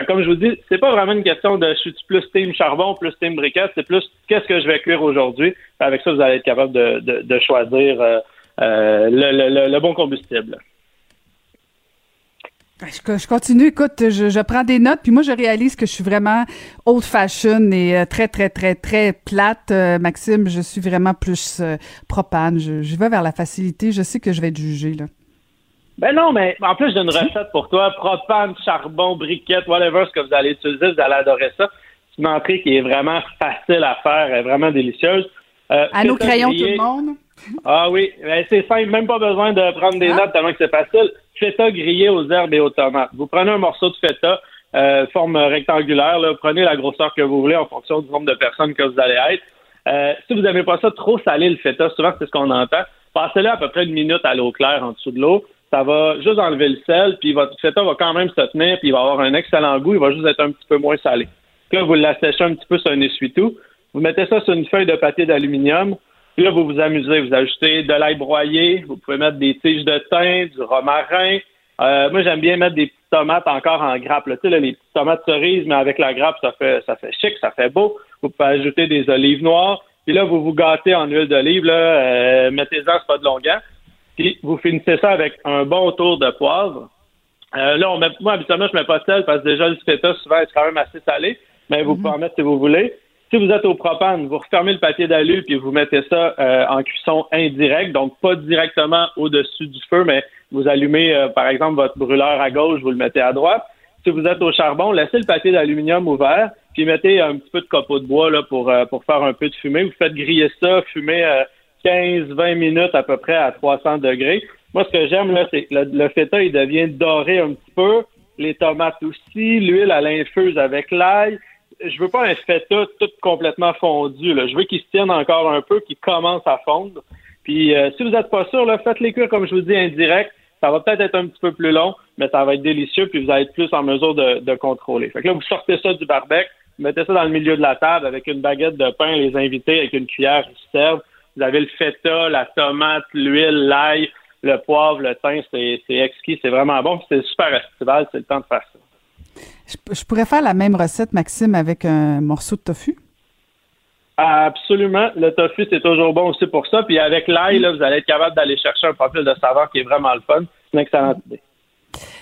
comme je vous dis, c'est pas vraiment une question de je suis plus team charbon, plus team briquette, c'est plus qu'est-ce que je vais cuire aujourd'hui? Avec ça, vous allez être capable de, choisir euh, euh, le, bon combustible. Je, continue, écoute, je, prends des notes, puis moi je réalise que je suis vraiment old fashion et euh, très, très, très, très plate. Maxime, je suis vraiment plus propane. Je, je, vais vers la facilité. Je sais que je vais être jugée, là. Ben non, mais en plus, j'ai une recette pour toi. Propane, charbon, briquette, whatever ce que vous allez utiliser, vous allez adorer ça. C'est une entrée qui est vraiment facile à faire, est vraiment délicieuse. Euh, à nos crayons, tout le monde. Ah oui, ben c'est simple, même pas besoin de prendre des ah. notes tellement que c'est facile. Feta grillé aux herbes et aux tomates. Vous prenez un morceau de feta, euh, forme rectangulaire, là, prenez la grosseur que vous voulez en fonction du nombre de personnes que vous allez être. Euh, si vous n'aimez pas ça trop salé, le feta, souvent c'est ce qu'on entend, passez-le à peu près une minute à l'eau claire en dessous de l'eau ça va juste enlever le sel, puis votre feta va quand même se tenir, puis il va avoir un excellent goût, il va juste être un petit peu moins salé. Là, vous l'assèchez un petit peu sur un essuie-tout. Vous mettez ça sur une feuille de papier d'aluminium. Puis là, vous vous amusez. Vous ajoutez de l'ail broyé. Vous pouvez mettre des tiges de thym, du romarin. Euh, moi, j'aime bien mettre des petites tomates encore en grappe. Tu sais, les petites tomates cerises, mais avec la grappe, ça fait, ça fait chic, ça fait beau. Vous pouvez ajouter des olives noires. Puis là, vous vous gâtez en huile d'olive. Euh, mettez-en, c'est pas de longueur vous finissez ça avec un bon tour de poivre. Euh, là, on met, moi, habituellement, je mets pas de sel parce que déjà, le feta, souvent, est quand même assez salé, mais vous mhm. pouvez en mettre si vous voulez. Si vous êtes au propane, vous refermez le papier d'alu puis vous mettez ça euh, en cuisson indirecte, donc pas directement au-dessus du feu, mais vous allumez, euh, par exemple, votre brûleur à gauche, vous le mettez à droite. Si vous êtes au charbon, laissez le papier d'aluminium ouvert, puis mettez un petit peu de copeaux de bois là, pour, pour faire un peu de fumée. Vous faites griller ça, fumer 15-20 minutes à peu près à 300 degrés. Moi, ce que j'aime, là, c'est que le, feta, il devient doré un petit peu. Les tomates aussi. L'huile, elle infuse avec l'ail. Je veux pas un feta tout complètement fondu. Là. Je veux qu'il se tienne encore un peu, qu'il commence à fondre. Puis, euh, si vous n'êtes pas sûr, faites-les cuire, comme je vous dis, indirect. Ça va peut-être être un petit peu plus long, mais ça va être délicieux, puis vous allez être plus en mesure de, contrôler. Fait que là, vous sortez ça du barbecue, mettez ça dans le milieu de la table avec une baguette de pain, les invités avec une cuillère, se servent. Vous avez le feta, la tomate, l'huile, l'ail, le poivre, le thym, c'est exquis, c'est vraiment bon. C'est super estival, c'est le temps de faire ça. Je, pourrais faire la même recette, Maxime, avec un morceau de tofu? Absolument. Le tofu, c'est toujours bon aussi pour ça. Puis avec l'ail, vous allez être capable d'aller chercher un profil de saveur qui est vraiment le fun. C'est une excellente idée.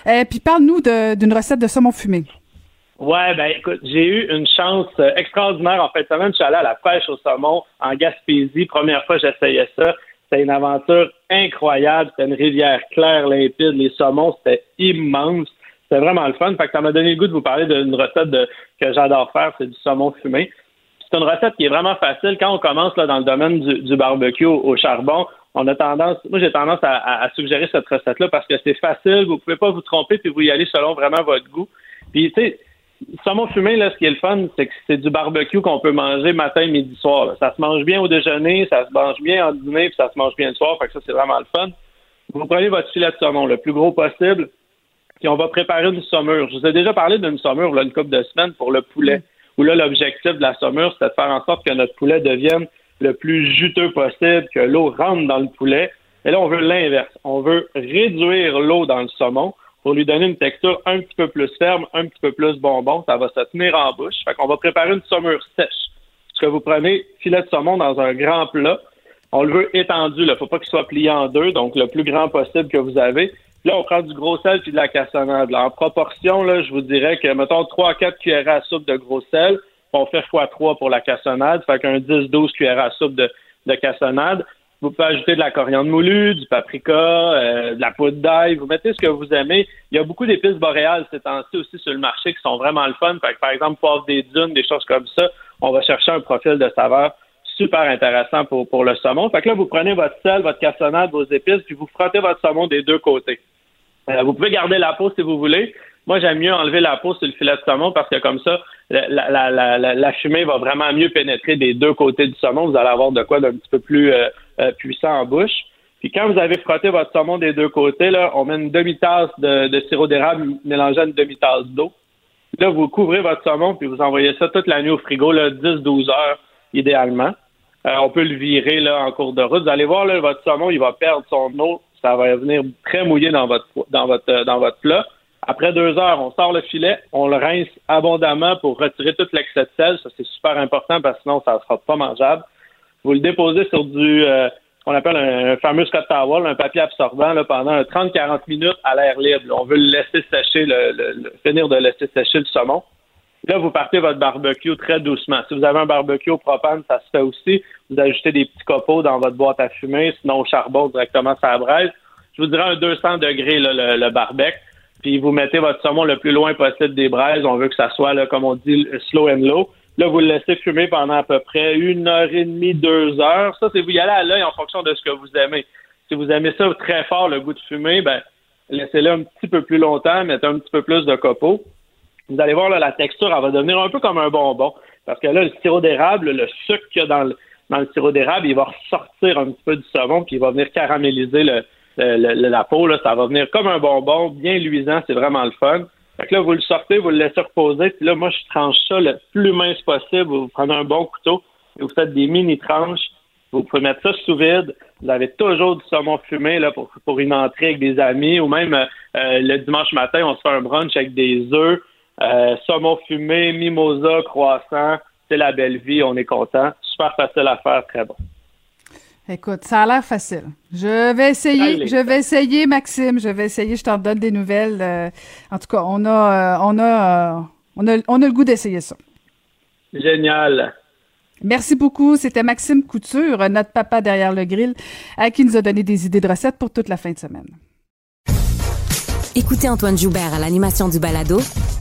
Et euh, puis parle-nous d'une recette de saumon fumé. Ouais, ben écoute, j'ai eu une chance euh, extraordinaire en fait semaine. Je suis allé à la pêche au saumon en Gaspésie. Première fois que j'essayais ça. C'était une aventure incroyable. C'était une rivière claire, limpide. Les saumons, c'était immense. C'était vraiment le fun. Fait que ça m'a donné le goût de vous parler d'une recette que j'adore faire, c'est du saumon fumé. C'est une recette qui est vraiment facile. Quand on commence là, dans le domaine du, barbecue au, charbon, on a tendance, moi j'ai tendance à, à, suggérer cette recette-là parce que c'est facile, vous pouvez pas vous tromper puis vous y allez selon vraiment votre goût. Puis tu sais, saumon fumé, là, ce qui est le fun, c'est que c'est du barbecue qu'on peut manger matin, midi, soir. Ça se mange bien au déjeuner, ça se mange bien en dîner, puis ça se mange bien le soir. Fait que ça, c'est vraiment le fun. Vous prenez votre filet de saumon le plus gros possible, puis on va préparer une saumure. Je vous ai déjà parlé d'une saumure là, une couple de semaines pour le poulet. Où là, l'objectif de la saumure, c'est de faire en sorte que notre poulet devienne le plus juteux possible, que l'eau rentre dans le poulet. Et là, on veut l'inverse. On veut réduire l'eau dans le saumon pour lui donner une texture un petit peu plus ferme, un petit peu plus bonbon. Ça va se tenir en bouche. Fait qu'on va préparer une saumure sèche. Ce que vous prenez filet de saumon dans un grand plat. On le veut étendu. Il ne faut pas qu'il soit plié en deux, donc le plus grand possible que vous avez. Là, on prend du gros sel puis de la cassonade. en proportion, là, je vous dirais que, mettons, 3 à 4 cuillères à soupe de gros sel, on fait x3 pour la cassonade, fait qu'un 10-12 cuillères à soupe de, de cassonade. Vous pouvez ajouter de la coriandre moulue, du paprika, euh, de la poudre d'ail. Vous mettez ce que vous aimez. Il y a beaucoup d'épices boréales ces temps-ci aussi sur le marché qui sont vraiment le fun. Fait que, par exemple, poivre des dunes, des choses comme ça. On va chercher un profil de saveur super intéressant pour, pour le saumon. Fait que là, vous prenez votre sel, votre cassonade, vos épices, puis vous frottez votre saumon des deux côtés. Euh, vous pouvez garder la peau si vous voulez. Moi, j'aime mieux enlever la peau sur le filet de saumon parce que comme ça, la, la, la, la, fumée va vraiment mieux pénétrer des deux côtés du saumon. Vous allez avoir de quoi d'un petit peu plus euh, euh, puissant en bouche. Puis quand vous avez frotté votre saumon des deux côtés, là, on met une demi-tasse de, sirop d'érable mélangé à une demi-tasse d'eau. Là, vous couvrez votre saumon puis vous envoyez ça toute la nuit au frigo, 10-12 heures idéalement. on peut le virer là, en cours de route. Vous allez voir, là, votre saumon, il va perdre son eau ça va venir très mouillé dans votre dans votre euh, dans votre plat. Après deux heures, on sort le filet, on le rince abondamment pour retirer tout l'excès de sel. Ça, c'est super important parce que sinon, ça ne sera pas mangeable. Vous le déposez sur du euh, qu'on appelle un, fameux Scott towel, un papier absorbant là, pendant 30-40 minutes à l'air libre. On veut le laisser sécher, le, finir de laisser sécher le saumon. Là, vous partez votre barbecue très doucement. Si vous avez un barbecue au propane, ça se fait aussi. Vous ajoutez des petits copeaux dans votre boîte à fumer, sinon au charbon directement ça braise. Je vous dirais un 200 degrés le, le barbecue. Puis vous mettez votre saumon le plus loin possible des braises. On veut que ça soit, là, comme on dit, slow and low. Là, vous le laissez fumer pendant à peu près une heure et demie, deux heures. Ça, c'est vous y allez à l'œil en fonction de ce que vous aimez. Si vous aimez ça très fort, le goût de fumée, ben laissez-le un petit peu plus longtemps, mettez un petit peu plus de copeaux vous allez voir, là, la texture, elle va devenir un peu comme un bonbon. Parce que là, le sirop d'érable, le sucre qu'il y a dans le, dans le sirop d'érable, il va ressortir un petit peu du savon, puis il va venir caraméliser la peau. Là, ça va venir comme un bonbon, bien luisant, c'est vraiment le fun. Fait que là, vous le sortez, vous le laissez reposer, puis là, moi, je tranche ça le plus mince possible. Vous prenez un bon couteau et vous faites des mini tranches. Vous pouvez mettre ça sous vide. Vous avez toujours du saumon fumé là, pour, pour une entrée avec des amis ou même euh, le dimanche matin, on se fait un brunch avec des œufs. Euh, saumon fumé, mimosa, croissant, c'est la belle vie, on est content. Super facile à faire, très bon. Écoute, ça a l'air facile. Je vais essayer, je vais essayer, Maxime. Je vais essayer. Je t'en donne des nouvelles. Euh, en tout cas, on a, euh, on a, on a, on a le goût d'essayer ça. Génial. Merci beaucoup. C'était Maxime Couture, notre papa derrière le grill, qui nous a donné des idées de recettes pour toute la fin de semaine. Écoutez Antoine Joubert à l'animation du balado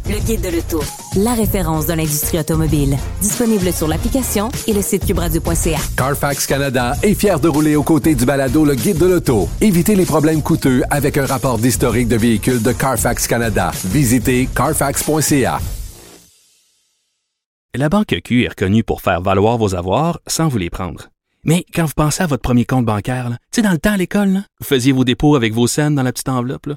Le Guide de l'Auto, la référence de l'industrie automobile. Disponible sur l'application et le site cubradio.ca. Carfax Canada est fier de rouler aux côtés du balado Le Guide de l'Auto. Évitez les problèmes coûteux avec un rapport d'historique de véhicules de Carfax Canada. Visitez carfax.ca. La Banque Q est reconnue pour faire valoir vos avoirs sans vous les prendre. Mais quand vous pensez à votre premier compte bancaire, tu sais, dans le temps à l'école, vous faisiez vos dépôts avec vos scènes dans la petite enveloppe. Là.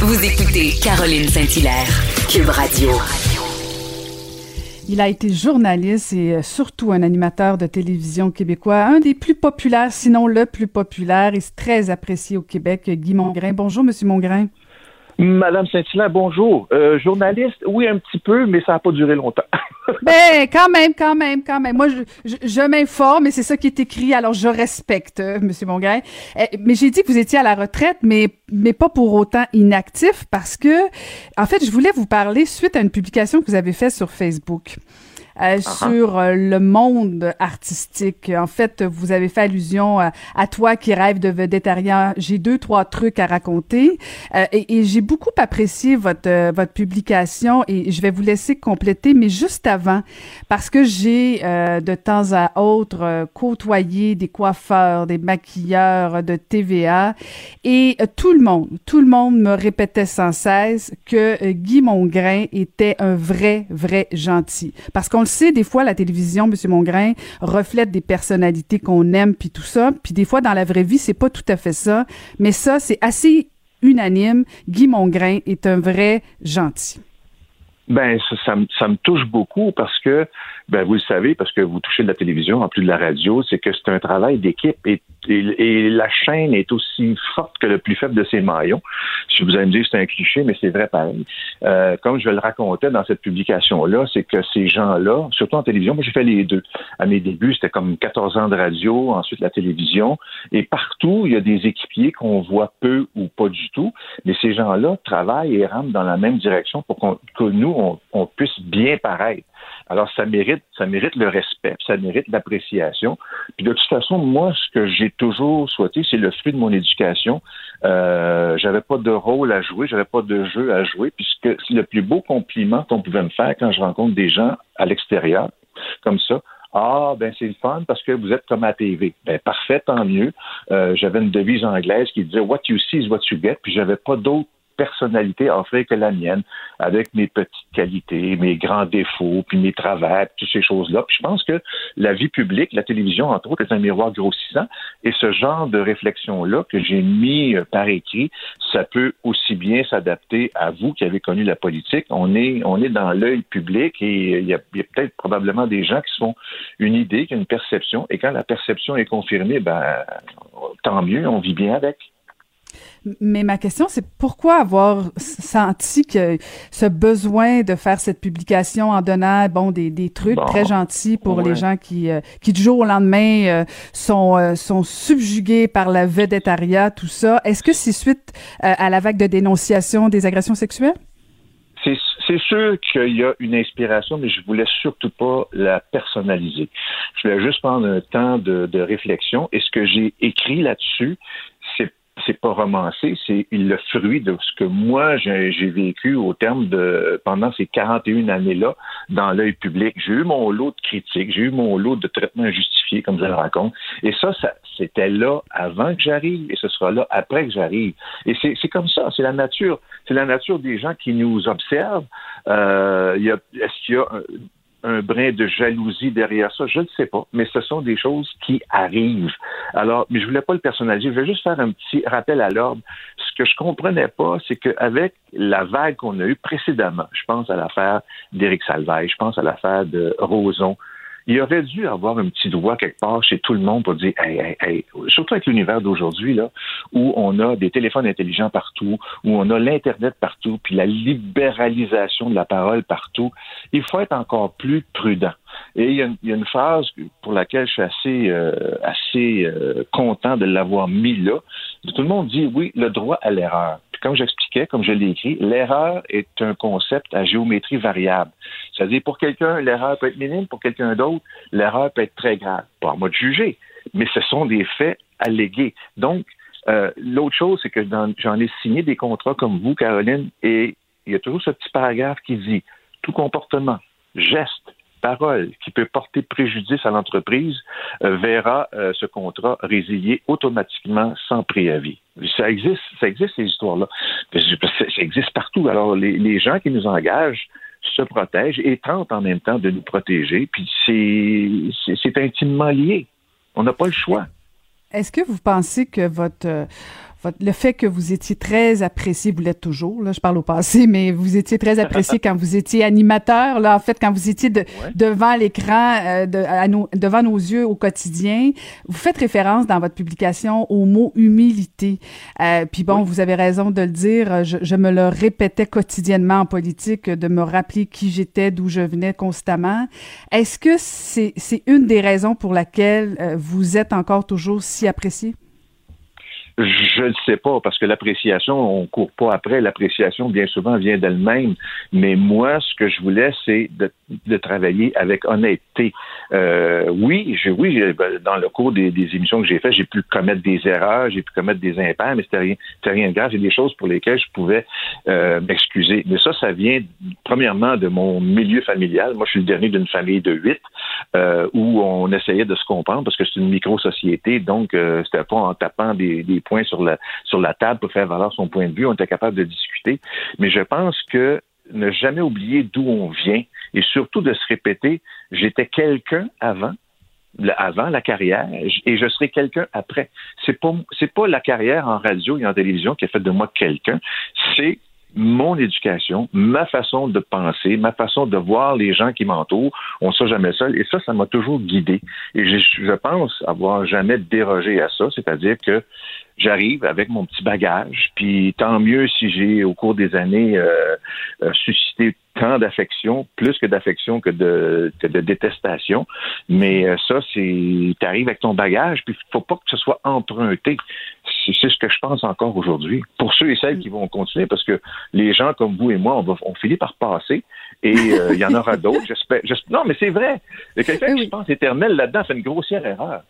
Vous écoutez Caroline Saint-Hilaire, Cube Radio. Il a été journaliste et euh, surtout un animateur de télévision québécois, un des plus populaires, sinon le plus populaire et très apprécié au Québec, Guy Mongrain. Bonjour, Monsieur Mongrain. Madame Saint-Hilaire, bonjour. Euh, journaliste, oui, un petit peu, mais ça n'a pas duré longtemps. *laughs* ben, quand même, quand même, quand même. Moi, je, m'informe et c'est ça qui est écrit, alors je respecte, euh, Monsieur Mongrain. Eh, mais j'ai dit que vous étiez à la retraite, mais pas pour autant inactif, parce que, en fait, je voulais vous parler suite à une publication que vous avez faite sur Facebook. Uh-huh. sur le monde artistique. En fait, vous avez fait allusion à, toi qui rêve de végétarien. J'ai deux, trois trucs à raconter. et, et j'ai beaucoup apprécié votre, votre publication et je vais vous laisser compléter, mais juste avant, parce que j'ai de temps à autre côtoyé des coiffeurs, des maquilleurs de TVA et tout le monde, tout le monde me répétait sans cesse que euh, Guy Mongrain était un vrai, vrai gentil. Parce qu'on le sait, des fois, la télévision, Monsieur Mongrain, reflète des personnalités qu'on aime, puis tout ça. Puis des fois, dans la vraie vie, c'est pas tout à fait ça. Mais ça, c'est assez unanime. Guy Mongrain est un vrai gentil. Ben, ça, ça, me touche beaucoup parce que, ben, vous le savez, parce que vous touchez de la télévision en plus de la radio, c'est que c'est un travail d'équipe et et, la chaîne est aussi forte que le plus faible de ses maillons. Si vous allez me dire c'est un cliché, mais c'est vrai pareil. Euh, comme je le racontais dans cette publication-là, c'est que ces gens-là, surtout en télévision, moi j'ai fait les deux. À mes débuts, c'était comme 14 ans de radio, ensuite la télévision, et partout, il y a des équipiers qu'on voit peu ou pas du tout, mais ces gens-là travaillent et rentrent dans la même direction pour que nous, on, on puisse bien paraître. Alors, ça mérite, ça mérite le respect, ça mérite l'appréciation. Puis de toute façon, moi, ce que j'ai toujours souhaité, c'est le fruit de mon éducation. Euh, j'avais pas de rôle à jouer, j'avais pas de jeu à jouer, puisque le plus beau compliment qu'on pouvait me faire quand je rencontre des gens à l'extérieur, comme ça, ah, ben c'est le fun parce que vous êtes comme à TV. Ben parfait, tant mieux. Euh, j'avais une devise anglaise qui disait What you see is what you get, puis j'avais pas d'autre personnalité à offrir que la mienne, avec mes petites qualités, mes grands défauts, puis mes travers, toutes ces choses-là. Puis je pense que la vie publique, la télévision, entre autres, est un miroir grossissant. Et ce genre de réflexion-là que j'ai mis euh, par écrit, ça peut aussi bien s'adapter à vous qui avez connu la politique. On est, on est dans l'œil public et il y a, peut-être probablement des gens qui se font une idée, qui ont une perception. Et quand la perception est confirmée, ben, tant mieux, on vit bien avec. Mais ma question, c'est pourquoi avoir senti que ce besoin de faire cette publication en donnant bon des, des trucs très gentils pour les gens qui euh, qui du jour au lendemain euh, sont euh, sont subjugués par la vedettariat, tout ça. Est-ce que c'est suite à la vague de dénonciation des agressions sexuelles? C'est sûr qu'il y a une inspiration, mais je voulais surtout pas la personnaliser. Je voulais juste prendre un temps de, de réflexion. Et ce que j'ai écrit là-dessus, c'est pas romancé, c'est le fruit de ce que moi j'ai vécu au terme de pendant ces 41 années-là dans l'œil public. J'ai eu mon lot de critiques, j'ai eu mon lot de traitements injustifiés, comme je le raconte. Et ça, ça c'était là avant que j'arrive et ce sera là après que j'arrive. Et c'est comme ça, c'est la nature. C'est la nature des gens qui nous observent. Euh, Est-ce qu'il y a un brin de jalousie derrière ça, je ne sais pas, mais ce sont des choses qui arrivent. Alors, mais je voulais pas le personnaliser, je vais juste faire un petit rappel à l'ordre. Ce que je comprenais pas, c'est qu'avec la vague qu'on a eue précédemment, je pense à l'affaire d'Éric Salvaille, je pense à l'affaire de Roson, il aurait dû avoir un petit doigt quelque part chez tout le monde pour dire, hey, hey, hey, surtout avec l'univers d'aujourd'hui, là, où on a des téléphones intelligents partout, où on a l'Internet partout, puis la libéralisation de la parole partout, il faut être encore plus prudent. Et il y, a une, phrase pour laquelle je suis assez, euh, assez euh, content de l'avoir mis là. Tout le monde dit, oui, le droit à l'erreur comme j'expliquais, comme je l'ai écrit, l'erreur est un concept à géométrie variable. C'est-à-dire, pour quelqu'un, l'erreur peut être minime, pour quelqu'un d'autre, l'erreur peut être très grave. Pas à moi de juger, mais ce sont des faits allégués. Donc, euh, l'autre chose, c'est que j'en ai signé des contrats comme vous, Caroline, et il y a toujours ce petit paragraphe qui dit tout comportement, geste, parole qui peut porter préjudice à l'entreprise euh, verra euh, ce contrat résilié automatiquement sans préavis. Ça existe, ça existe ces histoires-là. Ça existe partout. Alors les, les gens qui nous engagent se protègent et tentent en même temps de nous protéger. Puis c'est intimement lié. On n'a pas le choix. Est-ce que vous pensez que votre le fait que vous étiez très apprécié, vous l'êtes toujours, là, je parle au passé, *laughs* mais vous étiez très apprécié quand vous étiez animateur, là, en fait, quand vous étiez devant l'écran, euh, de, devant nos yeux au quotidien. Vous faites référence dans votre publication au mot humilité. Euh, puis bon, vous avez raison de le dire, je, je, me le répétais quotidiennement en politique, de me rappeler qui j'étais, d'où je venais constamment. Est-ce que c'est c'est une des raisons pour laquelle euh, vous êtes encore toujours si apprécié? Je ne sais pas, parce que l'appréciation, on court pas après. L'appréciation, bien souvent, vient d'elle-même. Mais moi, ce que je voulais, c'est de, de travailler avec honnêteté. Euh, oui, je, oui, ben, dans le cours des, des émissions que j'ai faites, j'ai pu commettre des erreurs, j'ai pu commettre des impairs, mais c'était rien, rien de grave. C'est des choses pour lesquelles je pouvais euh, m'excuser. Mais ça, ça vient premièrement de mon milieu familial. Moi, je suis le dernier d'une famille de huit euh, où on essayait de se comprendre parce que c'est une micro-société, donc euh, c'était pas en tapant des, des points sur la, sur la table pour faire valoir son point de vue. On était capable de discuter. Mais je pense que ne jamais oublier d'où on vient et surtout de se répéter, j'étais quelqu'un avant, avant la carrière et je serai quelqu'un après. C'est pas c'est pas la carrière en radio et en télévision qui a fait de moi quelqu'un, c'est mon éducation, ma façon de penser, ma façon de voir les gens qui m'entourent. On ne sera jamais seul. Et ça, ça m'a toujours guidé. Et je, pense avoir jamais dérogé à ça. C'est-à-dire que j'arrive avec mon petit bagage, puis tant mieux si j'ai, au cours des années, euh, euh, suscité tant d'affection, plus que d'affection que de, de détestation. Mais euh, ça, c'est, t'arrives avec ton bagage, puis il faut pas que ce soit emprunté. C'est ce que je pense encore aujourd'hui. Pour ceux et celles qui vont continuer, parce que les gens comme vous et moi, on, va, on finit par passer, et il y en aura d'autres. J'espère. Non, mais c'est vrai. Il y a quelqu'un qui pense éternel là-dedans fait une grossière erreur.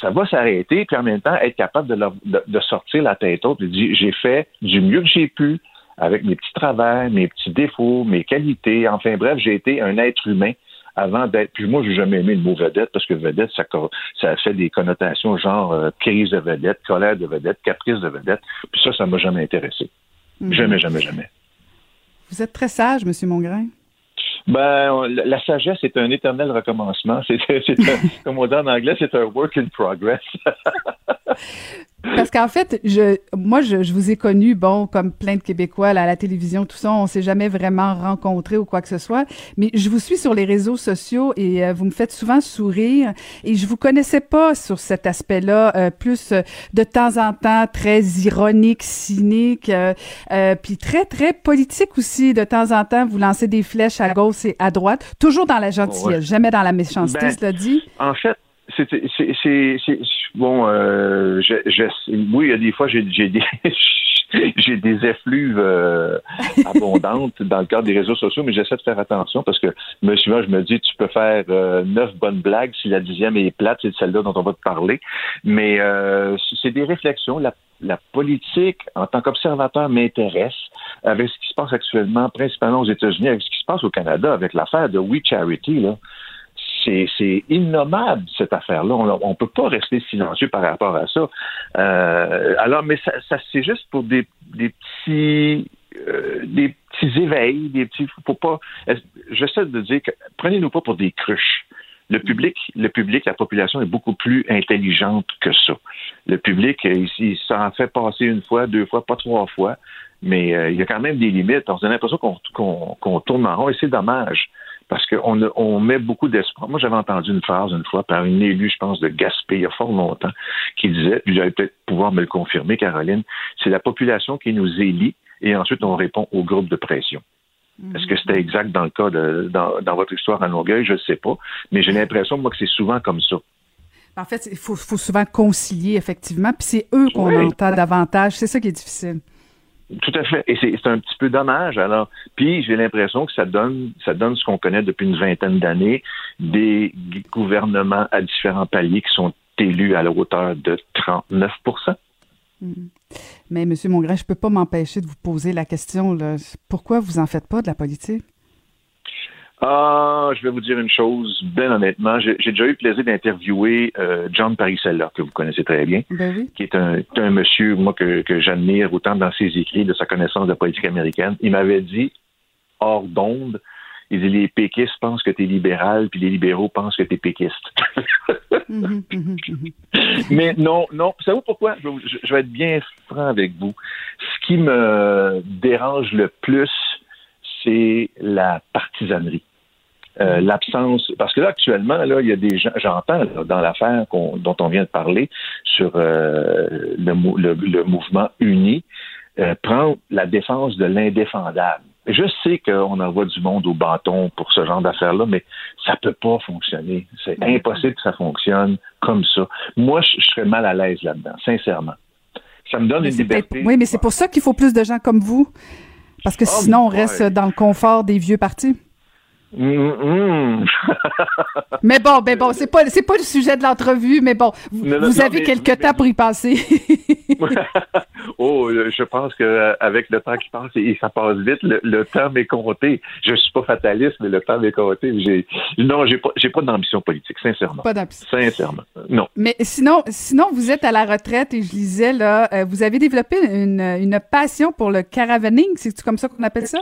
Ça, va s'arrêter, puis en même temps, être capable de, sortir la tête haute et dire j'ai fait du mieux que j'ai pu avec mes petits travers, mes petits défauts, mes qualités. Enfin bref, j'ai été un être humain avant d'être. Puis moi, j'ai jamais aimé le mot vedette parce que vedette, ça, ça fait des connotations genre euh, crise de vedette, colère de vedette, caprice de vedette. Puis ça, ça m'a jamais intéressé. Mm-hmm. Jamais, jamais, jamais. Vous êtes très sage, Monsieur Mongrain. Ben, la sagesse est un éternel recommencement. *laughs* C'est, comme on dit en anglais, c'est un work in progress. *laughs* Parce qu'en fait, je, moi, je, vous ai connu, bon, comme plein de Québécois à la télévision, tout ça, on s'est jamais vraiment rencontrés ou quoi que ce soit, mais je vous suis sur les réseaux sociaux et euh, vous me faites souvent sourire et je vous connaissais pas sur cet aspect-là, euh, plus euh, de temps en temps très ironique, cynique, puis très, très politique aussi. De temps en temps, vous lancez des flèches à gauche et à droite, toujours dans la gentillesse, jamais dans la méchanceté, ben, cela dit. En fait, c'est bon. Euh, je, oui, il y a des fois j'ai des *laughs* j'ai des effluves euh, abondantes dans le cadre des réseaux sociaux, mais j'essaie de faire attention parce que souvent je me dis tu peux faire euh, neuf bonnes blagues si la dixième est plate, c'est celle-là dont on va te parler. Mais euh, c'est des réflexions. La, la politique, en tant qu'observateur, m'intéresse avec ce qui se passe actuellement, principalement aux États-Unis, avec ce qui se passe au Canada, avec l'affaire de We Charity. Là c'est innommable cette affaire-là. On ne peut pas rester silencieux par rapport à ça. Euh, alors, mais ça, ça c'est juste pour des, des petits euh, des petits éveils, des petits. Faut pas. J'essaie de dire que prenez-nous pas pour des cruches. Le public, le public, la population est beaucoup plus intelligente que ça. Le public, il, il s'en fait passer une fois, deux fois, pas trois fois, mais euh, il y a quand même des limites. On a l'impression qu'on tourne en rond et c'est dommage parce qu'on on met beaucoup d'espoir. Moi, j'avais entendu une phrase une fois par une élue, je pense, de Gaspé, il y a fort longtemps, qui disait, puis j'allais peut-être pouvoir me le confirmer, Caroline, c'est la population qui nous élit et ensuite on répond au groupe de pression. Mhm. Est-ce que c'était exact dans le cas de dans, votre histoire à Longueuil? Je ne sais pas. Mais j'ai l'impression, moi, que c'est souvent comme ça. En fait, il faut, souvent concilier, effectivement, puis c'est eux qu'on entend davantage. C'est ça qui est difficile. Tout à fait. Et c'est un petit peu dommage. Alors, puis j'ai l'impression que ça donne, ça donne ce qu'on connaît depuis une vingtaine d'années, des gouvernements à différents paliers qui sont élus à la hauteur de 39 mm-hmm. Mais, M. Mongrain, je ne peux pas m'empêcher de vous poser la question. Pourquoi vous en faites pas de la politique? Ah, je vais vous dire une chose, bien honnêtement. J'ai déjà eu le plaisir d'interviewer euh, John Parisella, que vous connaissez très bien, ben qui est un, un, monsieur, moi, que, que j'admire autant dans ses écrits, de sa connaissance de la politique américaine. Il m'avait dit, hors d'onde, il dit les péquistes pensent que tu es libéral, puis les libéraux pensent que tu es péquiste. Mhm, *laughs* mhm, mhm. Mais non, non. Vous savez pourquoi? Je, je vais être bien franc avec vous. Ce qui me dérange le plus, c'est la partisanerie. Euh, l'absence, parce que là actuellement, là, il y a des gens, j'entends dans l'affaire dont on vient de parler sur euh, le, le, mouvement uni, euh, prendre la défense de l'indéfendable. Je sais qu'on envoie du monde au bâton pour ce genre d'affaires-là, mais ça peut pas fonctionner. C'est impossible que ça fonctionne comme ça. Moi, je, serais mal à l'aise là-dedans, sincèrement. Ça me donne une liberté. Oui, mais c'est pour ça qu'il faut plus de gens comme vous. Parce que oh, sinon, on reste dans le confort des vieux partis. *laughs* Mais bon, ben bon, c'est pas c'est pas le sujet de l'entrevue, mais bon, vous, avez quelques temps pour y passer. *laughs* oh, je pense que euh, avec le temps qui passe et ça passe vite, le, temps m'est compté. Je suis pas fataliste, mais le temps m'est compté. J'ai non, j'ai pas j'ai pas d'ambition politique, sincèrement. Pas d'ambition. Sincèrement, non. Mais sinon, sinon vous êtes à la retraite et je lisais là, euh, vous avez développé une, une passion pour le caravaning, c'est comme ça qu'on appelle ça?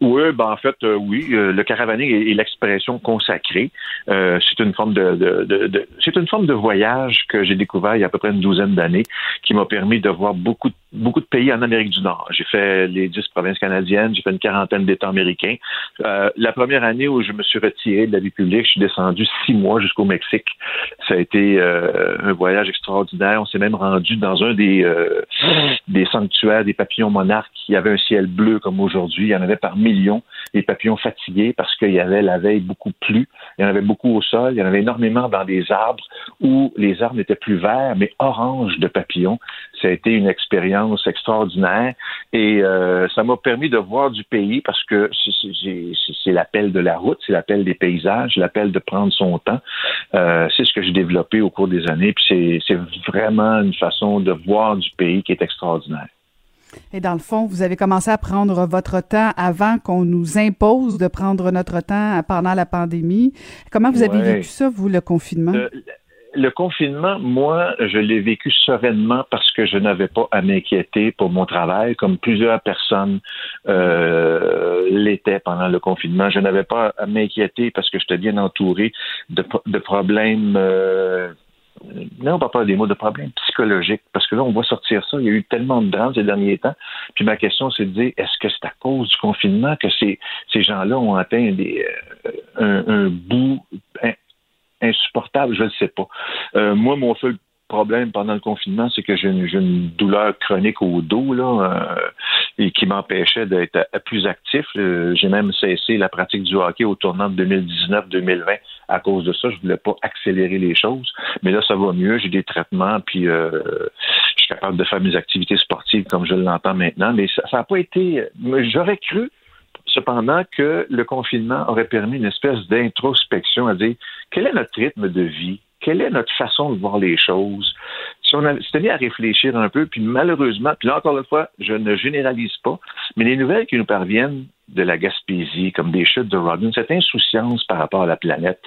Oui, ben en fait, euh, oui. Euh, le caravaning est, l'expression consacrée. Euh, c'est une forme de, de, de, c'est une forme de voyage que j'ai découvert il y a à peu près une douzaine d'années, qui m'a permis de voir beaucoup, beaucoup de pays en Amérique du Nord. J'ai fait les dix provinces canadiennes, j'ai fait une quarantaine d'États américains. la première année où je me suis retiré de la vie publique, je suis descendu six mois jusqu'au Mexique. Ça a été un voyage extraordinaire. On s'est même rendu dans un des des sanctuaires des papillons monarques qui avait un ciel bleu comme aujourd'hui. Il y en avait parmi millions, des papillons fatigués parce qu'il y avait la veille beaucoup plu, il y en avait beaucoup au sol, il y en avait énormément dans des arbres où les arbres n'étaient plus verts, mais orange de papillons. Ça a été une expérience extraordinaire et euh, ça m'a permis de voir du pays parce que c'est l'appel de la route, c'est l'appel des paysages, l'appel de prendre son temps. Euh, c'est ce que j'ai développé au cours des années, puis c'est vraiment une façon de voir du pays qui est extraordinaire. Et dans le fond, vous avez commencé à prendre votre temps avant qu'on nous impose de prendre notre temps pendant la pandémie. Comment vous avez vécu ça, vous, le confinement? Euh, le confinement, moi, je l'ai vécu sereinement parce que je n'avais pas à m'inquiéter pour mon travail, comme plusieurs personnes euh, l'étaient pendant le confinement. Je n'avais pas à m'inquiéter parce que j'étais bien entouré de, problèmes euh, non, on va pas des mots de problèmes psychologiques, parce que là, on voit sortir ça. Il y a eu tellement de drames ces derniers temps. Puis ma question, c'est de dire, est-ce que c'est à cause du confinement que ces, ces gens-là ont atteint des, euh, un, bout insupportable? Je ne sais pas. Euh, moi, mon seul problème pendant le confinement, c'est que j'ai une, douleur chronique au dos là, euh, et qui m'empêchait d'être plus actif. Euh, j'ai même cessé la pratique du hockey au tournant de 2019-2020 à cause de ça. Je voulais pas accélérer les choses, mais là ça va mieux. J'ai des traitements, puis euh, je suis capable de faire mes activités sportives comme je l'entends maintenant. Mais ça n'a pas été. J'aurais cru cependant que le confinement aurait permis une espèce d'introspection à dire quel est notre rythme de vie? Quelle est notre façon de voir les choses? Si on s'était mis à réfléchir un peu, puis malheureusement, puis là encore une fois, je ne généralise pas, mais les nouvelles qui nous parviennent de la Gaspésie, comme des chutes de Rodin, cette insouciance par rapport à la planète,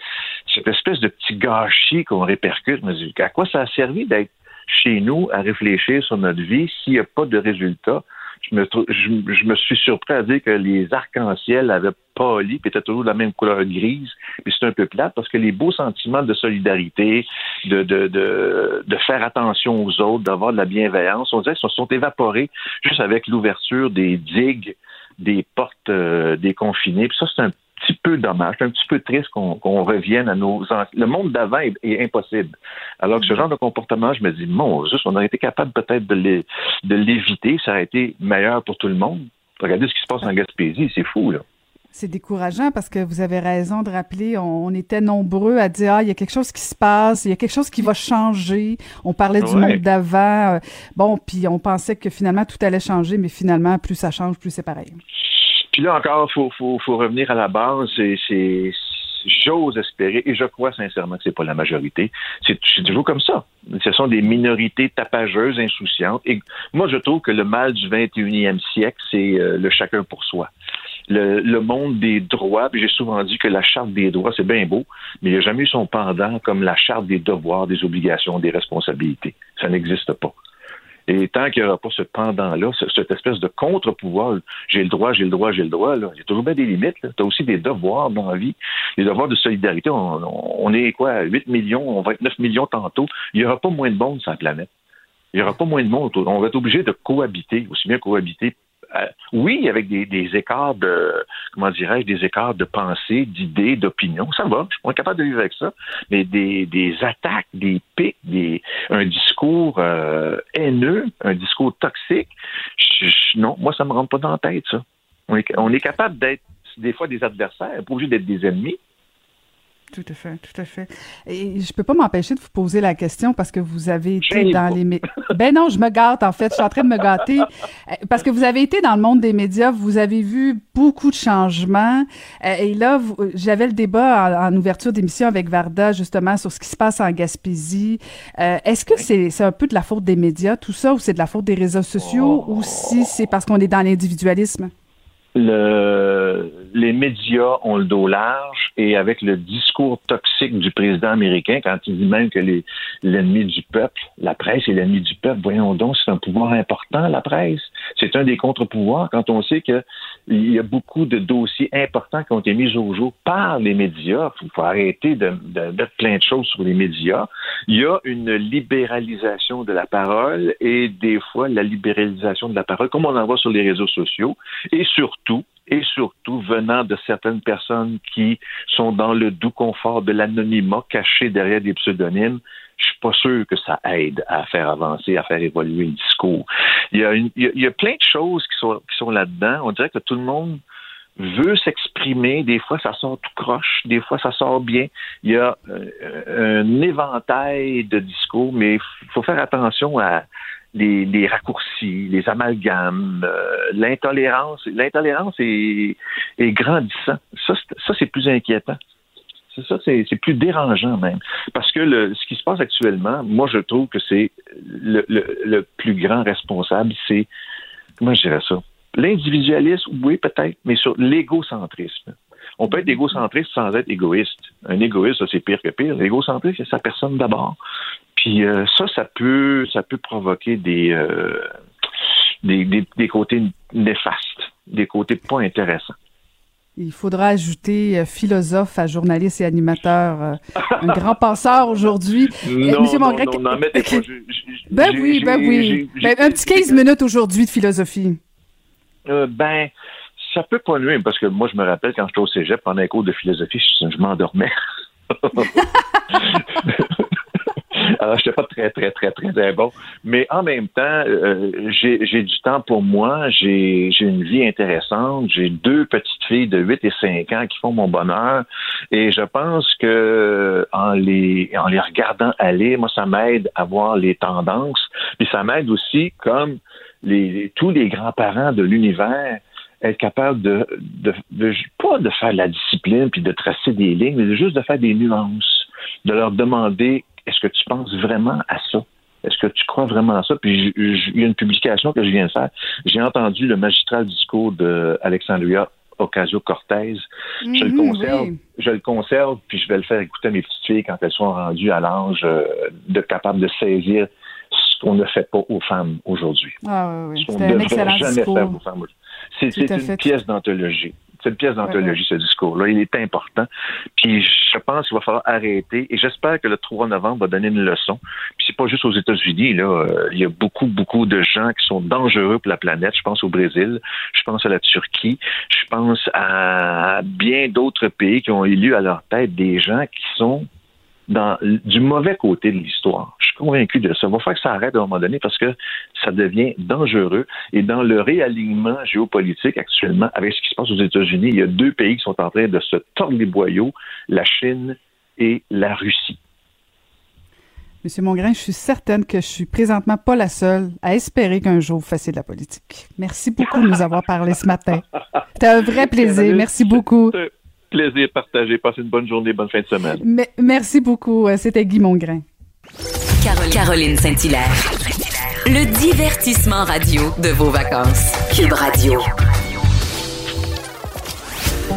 cette espèce de petit gâchis qu'on répercute, à quoi ça a servi d'être chez nous à réfléchir sur notre vie s'il n'y a pas de résultat? Je me, je, me suis surpris à dire que les arcs-en-ciel avaient pâli, puis étaient toujours de la même couleur grise, puis c'est un peu plate parce que les beaux sentiments de solidarité, de, de, de, de faire attention aux autres, d'avoir de la bienveillance, on dirait qu'ils se sont évaporés juste avec l'ouverture des digues des portes euh, déconfinées. Puis ça, c'est un petit peu dommage, un petit peu triste qu'on revienne à nos... Le monde d'avant est, impossible. Alors que ce genre de comportement, je me dis, mon juste, on aurait été capable peut-être de l'éviter, ça aurait été meilleur pour tout le monde. Regardez ce qui se passe en Gaspésie, c'est fou, là. C'est décourageant parce que vous avez raison de rappeler, on, était nombreux à dire, ah, il y a quelque chose qui se passe, il y a quelque chose qui va changer. On parlait du monde d'avant. Euh, bon, puis on pensait que finalement tout allait changer, mais finalement, plus ça change, plus c'est pareil. Puis là encore, faut, faut, faut revenir à la base. C'est, j'ose espérer, et je crois sincèrement que c'est pas la majorité. C'est, toujours comme ça. Ce sont des minorités tapageuses, insouciantes. Et moi, je trouve que le mal du 21e siècle, c'est euh, le chacun pour soi. Le, le monde des droits, j'ai souvent dit que la charte des droits, c'est bien beau, mais il n'y a jamais eu son pendant comme la charte des devoirs, des obligations, des responsabilités. Ça n'existe pas. Et tant qu'il n'y aura pas ce pendant-là, cette espèce de contre-pouvoir, j'ai le droit, j'ai le droit, j'ai le droit, là, il y a toujours bien des limites. Tu as aussi des devoirs dans la vie, des devoirs de solidarité. On, est quoi, 8 millions, on va être 9 millions tantôt. Il n'y aura pas moins de monde sur la planète. Il n'y aura pas moins de monde. On va être obligé de cohabiter, aussi bien cohabiter oui, avec des, écarts de, comment dirais-je, des écarts de pensée, d'idées, d'opinion, ça va, je suis capable de vivre avec ça, mais des, attaques, des pics, des, un discours euh, haineux, un discours toxique, non, moi, ça me rentre pas dans la tête, ça. On est, capable d'être des fois des adversaires, pas obligé d'être des ennemis. Tout à fait, tout à fait. Et je peux pas m'empêcher de vous poser la question parce que vous avez été dans les médias. *laughs* Ben non, je me gâte en fait. Je suis en train de me gâter euh, parce que vous avez été dans le monde des médias. Vous avez vu beaucoup de changements. Euh, et là, j'avais le débat en, ouverture d'émission avec Varda justement sur ce qui se passe en Gaspésie. Euh, est-ce que c'est un peu de la faute des médias tout ça ou c'est de la faute des réseaux sociaux ou si c'est parce qu'on est dans l'individualisme? Le, les médias ont le dos large et avec le discours toxique du président américain, quand il dit même que l'ennemi du peuple, la presse est l'ennemi du peuple, voyons donc, c'est un pouvoir important, la presse. C'est un des contre-pouvoirs quand on sait qu'il y a beaucoup de dossiers importants qui ont été mis au jour par les médias. Il faut arrêter de, de mettre plein de choses sur les médias. Il y a une libéralisation de la parole et des fois la libéralisation de la parole, comme on en voit sur les réseaux sociaux, et surtout, et surtout venant de certaines personnes qui sont dans le doux confort de l'anonymat, cachés derrière des pseudonymes, je suis pas sûr que ça aide à faire avancer, à faire évoluer le discours. Il y a, il y a, plein de choses qui sont, qui sont là-dedans. On dirait que tout le monde veut s'exprimer. Des fois, ça sort tout croche. Des fois, ça sort bien. Il y a euh, un éventail de discours, mais il faut faire attention à les, raccourcis, les amalgames, euh, l'intolérance. L'intolérance est, est grandissant. Ça c'est plus inquiétant. C'est ça, c'est plus dérangeant même. Parce que le, ce qui se passe actuellement, moi, je trouve que c'est le, le, le, plus grand responsable, c'est, comment je dirais ça? L'individualisme, oui, peut-être, mais sur l'égocentrisme. On peut être égocentriste sans être égoïste. Un égoïste, c'est pire que pire. L'égocentriste, c'est sa personne d'abord. Puis euh, ça, ça peut, ça peut provoquer des, euh, des, des, des, côtés néfastes, des côtés pas intéressants. Il faudra ajouter euh, philosophe à journaliste et animateur, un *laughs* grand penseur aujourd'hui. non, Monsieur non, non, non, mettez pas. *laughs* ben oui, ben oui. Ben, un petit 15 minutes aujourd'hui de philosophie. ben, ça peut pas nuire, parce que moi, je me rappelle quand j'étais au cégep, pendant un cours de philosophie, je, m'endormais. *laughs* Alors, je n'étais pas très, très, très, très, bon. Mais en même temps, euh, j'ai du temps pour moi. J'ai une vie intéressante. J'ai deux petites filles de 8 et 5 ans qui font mon bonheur. Et je pense que en les, en les regardant aller, moi, ça m'aide à voir les tendances. Puis ça m'aide aussi, comme les, tous les grands-parents de l'univers, être capable de, de, pas de faire la discipline puis de tracer des lignes, mais juste de faire des nuances, de leur demander est-ce que tu penses vraiment à ça? Est-ce que tu crois vraiment à ça? Puis il y a une publication que je viens de faire. J'ai entendu le magistral discours d'Alexandria Ocasio-Cortez. je le mhm, conserve, je le conserve, puis je vais le faire écouter à mes petites filles quand elles sont rendues à l'âge euh, de capable de saisir ce qu'on ne fait pas aux femmes aujourd'hui. Ah oui, oui. Ce qu'on ne devrait jamais faire aux femmes aujourd'hui. C'est une pièce d'anthologie. C'est une pièce d'anthologie, ce discours-là. Il est important. Puis je pense qu'il va falloir arrêter. Et j'espère que le 3 novembre va donner une leçon. Puis c'est pas juste aux États-Unis. Là, il y a beaucoup, beaucoup de gens qui sont dangereux pour la planète. Je pense au Brésil. Je pense à la Turquie. Je pense à bien d'autres pays qui ont élu à leur tête des gens qui sont dans, du mauvais côté de l'histoire. Je suis convaincu de ça. Il va falloir que ça arrête à un moment donné parce que ça devient dangereux. Et dans le réalignement géopolitique actuellement, avec ce qui se passe aux États-Unis, il y a deux pays qui sont en train de se tordre les boyaux, la Chine et la Russie. Monsieur Mongrain, je suis certaine que je suis présentement pas la seule à espérer qu'un jour vous fassiez de la politique. Merci beaucoup de nous avoir parlé ce matin. *laughs* C'était un vrai plaisir. Merci beaucoup plaisir partagé. Passez une bonne journée, bonne fin de semaine. merci beaucoup. Euh, c'était Guy Mongrain. Caroline Saint-Hilaire. Le divertissement radio de vos vacances. Cube Radio.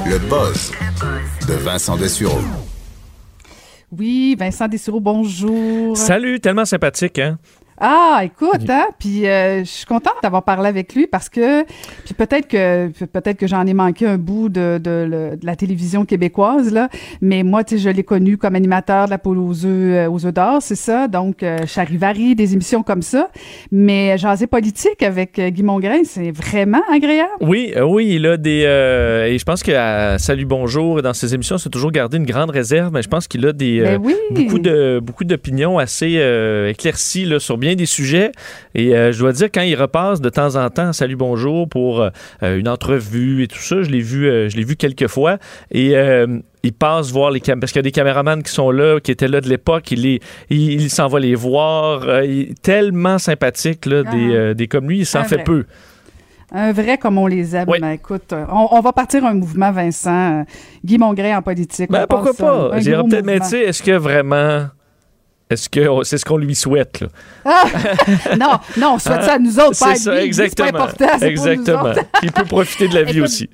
Le buzz de Vincent Dessureau. Oui, Vincent Dessureau, bonjour. Salut, tellement sympathique, hein? Ah, écoute, hein, puis euh, je suis contente d'avoir parlé avec lui parce que, puis peut-être que peut-être que j'en ai manqué un bout de, de, la télévision québécoise là, mais moi, tu sais, je l'ai connu comme animateur de la poule aux œufs euh, aux œufs d'or, c'est ça. Donc, euh, charivari, des émissions comme ça. Mais jaser politique avec Guy Mongrain, c'est vraiment agréable. Oui, oui, il a des et je pense que Salut Bonjour dans ses émissions, c'est toujours gardé une grande réserve, mais je pense qu'il a des ben beaucoup de beaucoup d'opinions assez éclaircies là sur bien bien des sujets. Et je dois dire, quand il repasse de temps en temps, salut, bonjour, pour une entrevue et tout ça, je l'ai vu, je l'ai vu quelques fois. Et il passe voir les caméras, parce qu'il y a des caméramans qui sont là, qui étaient là de l'époque, il, il, s'en va les voir. il est tellement sympathique, là, des, des, comme lui, il s'en fait peu. Un vrai comme on les aime. Ben, écoute, on, va partir un mouvement, Vincent. Guy Mongrain en politique. Ben, pourquoi pas? peut-être, mais tu sais, est-ce que vraiment est-ce que c'est ce qu'on lui souhaite? Là? Ah! *laughs* non, non, on souhaite ça à nous autres, pas C'est ça, exactement. C'est important, exactement. Il peut profiter de la *laughs* vie aussi.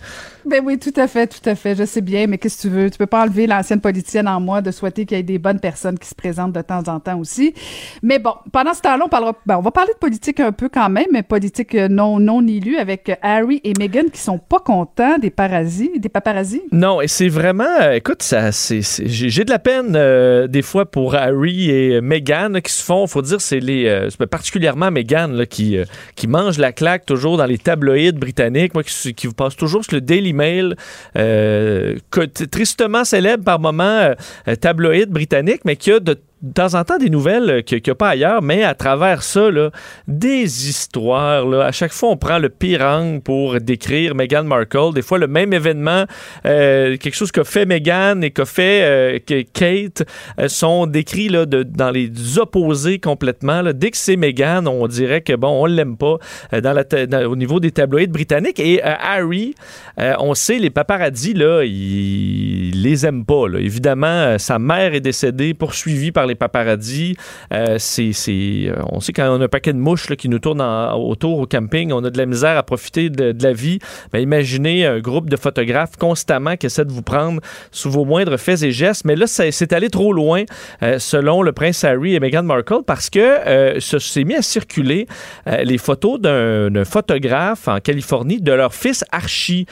Ben oui, tout à fait, tout à fait. Je sais bien, mais qu'est-ce que tu veux? Tu peux pas enlever l'ancienne politicienne en moi de souhaiter qu'il y ait des bonnes personnes qui se présentent de temps en temps aussi. Mais bon, pendant ce temps-là, on parlera, ben, on va parler de politique un peu quand même, mais politique non, non élue avec Harry et Meghan qui sont pas contents des parasites, des paparazzis. Non, et c'est vraiment, euh, écoute, ça, c'est, j'ai de la peine euh, des fois pour Harry et Meghan qui se font, faut dire, c'est les, euh, particulièrement Meghan là, qui, qui mange la claque toujours dans les tabloïds britanniques, moi qui, vous passe toujours sur le Daily email euh, tristement célèbre par moment euh, tabloïd britannique, mais qui a de de temps en temps des nouvelles euh, qu'il n'y a pas ailleurs, mais à travers ça, là, des histoires. Là, à chaque fois, on prend le pire angle pour décrire Meghan Markle. Des fois, le même événement, euh, quelque chose qu'a fait Meghan et fait euh, que Kate, sont décrits là, de, dans les opposés complètement. Dès que c'est Meghan, on dirait que bon, on l'aime pas dans la au niveau des tabloïds britanniques. Et Harry, on sait, les paparazzis, là, ils, les aiment pas. Évidemment, sa mère est décédée, poursuivie par les les paparazzis. Euh, c'est, euh, on sait quand on a un paquet de mouches qui nous tournent autour au camping, on a de la misère à profiter de, la vie. Mais imaginez un groupe de photographes constamment qui essaient de vous prendre sous vos moindres faits et gestes. Mais là, c'est allé trop loin, euh, selon le prince Harry et Meghan Markle, parce que ce s'est mis à circuler les photos d'un photographe en Californie de leur fils Archie,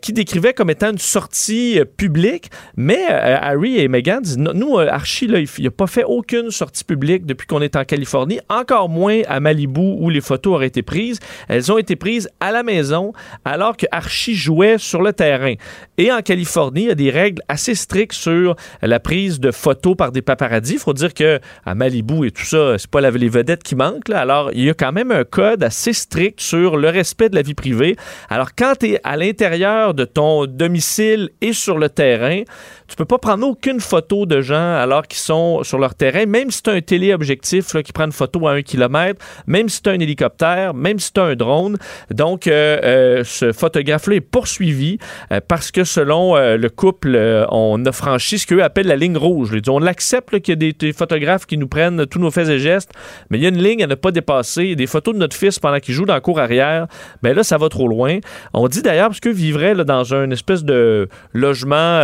qui décrivait comme étant une sortie publique. Mais Harry et Meghan disent, nous, Archie, là, il n'a pas fait aucune sortie publique depuis qu'on est en Californie, encore moins à Malibu où les photos auraient été prises. Elles ont été prises à la maison alors que Archie jouait sur le terrain. Et en Californie, il y a des règles assez strictes sur la prise de photos par des paparazzis. Il faut dire que à Malibu et tout ça, c'est pas les vedettes qui manquent. Alors, il y a quand même un code assez strict sur le respect de la vie privée. Alors, quand tu es à l'intérieur de ton domicile et sur le terrain, tu peux pas prendre aucune photo de gens alors qu'ils sont sur leur terrain, même si c'est un téléobjectif là, qui prend une photo à un kilomètre, même si c'est un hélicoptère, même si c'est un drone. Donc, euh, euh, ce photographe-là est poursuivi euh, parce que selon le couple, on a franchi ce qu'eux appellent la ligne rouge. On l'accepte qu'il y a des, photographes qui nous prennent tous nos faits et gestes, mais il y a une ligne à ne pas dépasser. Des photos de notre fils pendant qu'il joue dans la cour arrière, mais là, ça va trop loin. On dit d'ailleurs, parce que vivrait là, dans une espèce de logement,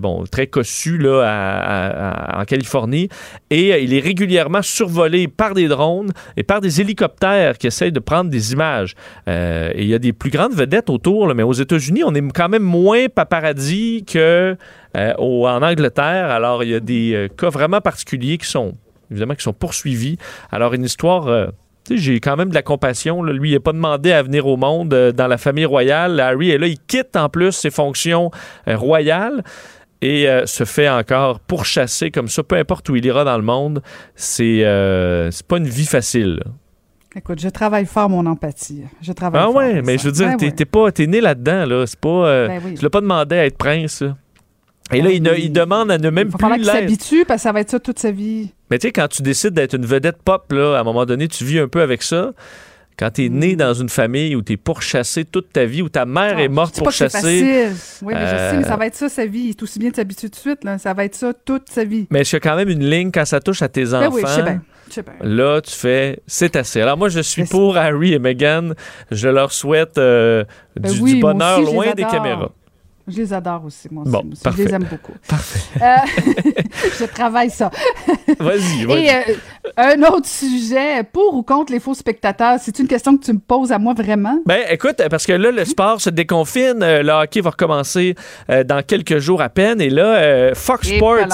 bon, très cossu là, en Californie. Et euh, il est régulièrement survolé par des drones et par des hélicoptères qui essayent de prendre des images. Euh, et il y a des plus grandes vedettes autour, mais aux États-Unis, on est quand même moins paparazzi que euh, en Angleterre. Alors, il y a des cas vraiment particuliers qui sont évidemment qui sont poursuivis. Alors, une histoire j'ai quand même de la compassion. Lui, il n'a pas demandé à venir au monde dans la famille royale. Harry est là, il quitte en plus ses fonctions royales et euh, se fait encore pourchasser comme ça, peu importe où il ira dans le monde, c'est euh, pas une vie facile. Écoute, je travaille fort mon empathie. Je travaille ah ouais, mais je veux dire, ben t'es pas, t'es né là-dedans là. C'est pas, euh, ben pas demandé à être prince. Et là, ben il, il, demande à ne même il plus qu'il s'habitue parce que ça va être ça toute sa vie. Mais tu sais, quand tu décides d'être une vedette pop, là, à un moment donné, tu vis un peu avec ça. Quand tu es né dans une famille où tu es pourchassé toute ta vie, où ta mère ah, est morte pourchassée. Oui, mais je sais, mais ça va être ça sa vie. Il est aussi bien de s'habituer de suite. Là. Ça va être ça toute sa vie. Mais il y a quand même une ligne quand ça touche à tes enfants. Ben oui, je sais bien. Là, tu fais, c'est assez. Alors moi, je suis pour Harry et Meghan. Je leur souhaite euh, ben du, bonheur loin des caméras. Je les adore aussi, moi aussi. Bon, Je les aime beaucoup. Parfait. Euh, *laughs* *laughs* je travaille ça. *laughs* Vas-y, vas-y. Et euh, un autre sujet, pour ou contre les faux spectateurs, c'est une question que tu me poses à moi vraiment? Ben, écoute, parce que là, le sport se déconfine, euh, le hockey va recommencer dans quelques jours à peine, et là, Fox Sports,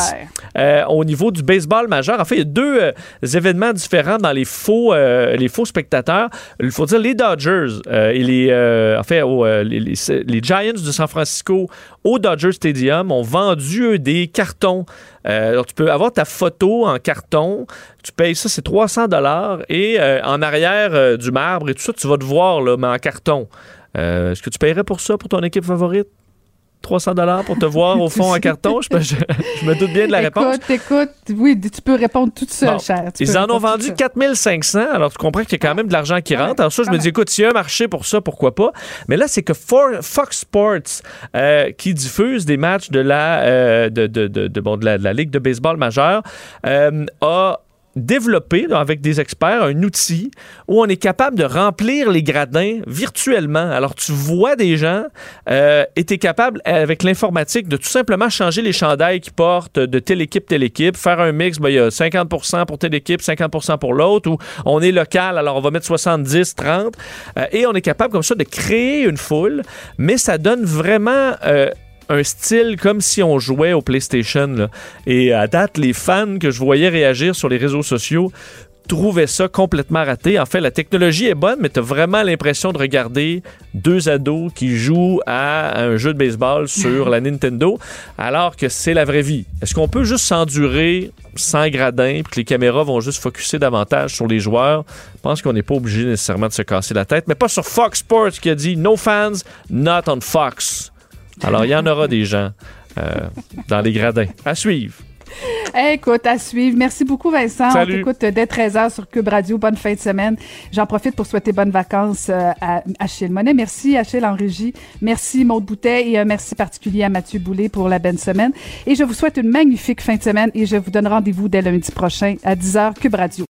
au niveau du baseball majeur, en fait, il y a deux événements différents dans les faux, les faux spectateurs. Il faut dire les Dodgers et les, en fait, les, les Giants de San Francisco au Dodger Stadium ont vendu des cartons Euh, tu peux avoir ta photo en carton. Tu payes ça, c'est 300 dollars. Et euh, en arrière euh, du marbre et tout ça, tu vas te voir, là, mais en carton. Est-ce que tu paierais pour ça, pour ton équipe favorite? 300 dollars pour te voir au fond en *laughs* carton? Je, me doute bien de la réponse. Écoute, écoute, oui, tu peux répondre tout seul, cher. ils en ont vendu 4500, alors tu comprends qu'il y a quand même de l'argent qui rentre. Alors ça, je me dis, écoute, s'il y a un marché pour ça, pourquoi pas? Mais là, c'est que Fox Sports, euh, qui diffuse des matchs de la, euh, de, de, de, bon, de, la, la, Ligue de baseball majeure, euh, a développer avec des experts un outil où on est capable de remplir les gradins virtuellement. Alors tu vois des gens euh, et tu es capable avec l'informatique de tout simplement changer les chandails qu'ils portent de telle équipe, telle équipe, faire un mix, ben, il y a 50% pour telle équipe, 50% pour l'autre, ou on est local, alors on va mettre 70, 30, euh, et on est capable comme ça de créer une foule, mais ça donne vraiment... Euh, un style comme si on jouait au PlayStation. Et à date, les fans que je voyais réagir sur les réseaux sociaux trouvaient ça complètement raté. En fait, la technologie est bonne, mais tu as vraiment l'impression de regarder deux ados qui jouent à un jeu de baseball sur *laughs* la Nintendo, alors que c'est la vraie vie. Est-ce qu'on peut juste s'endurer sans gradin, puis que les caméras vont juste focuser davantage sur les joueurs? Je pense qu'on n'est pas obligé nécessairement de se casser la tête, mais pas sur Fox Sports qui a dit No fans, not on Fox. Alors, il y en aura des gens euh, dans les gradins. À suivre. Écoute, à suivre. Merci beaucoup, Vincent. On t'écoute dès 13h sur Cube Radio. Bonne fin de semaine. J'en profite pour souhaiter bonnes vacances euh, à Achille Monet. Merci, Achille en régie. Merci, Maude Boutet. Et un merci particulier à Mathieu Boulay pour la bonne semaine. Et je vous souhaite une magnifique fin de semaine et je vous donne rendez-vous dès lundi prochain à 10h, Cube Radio.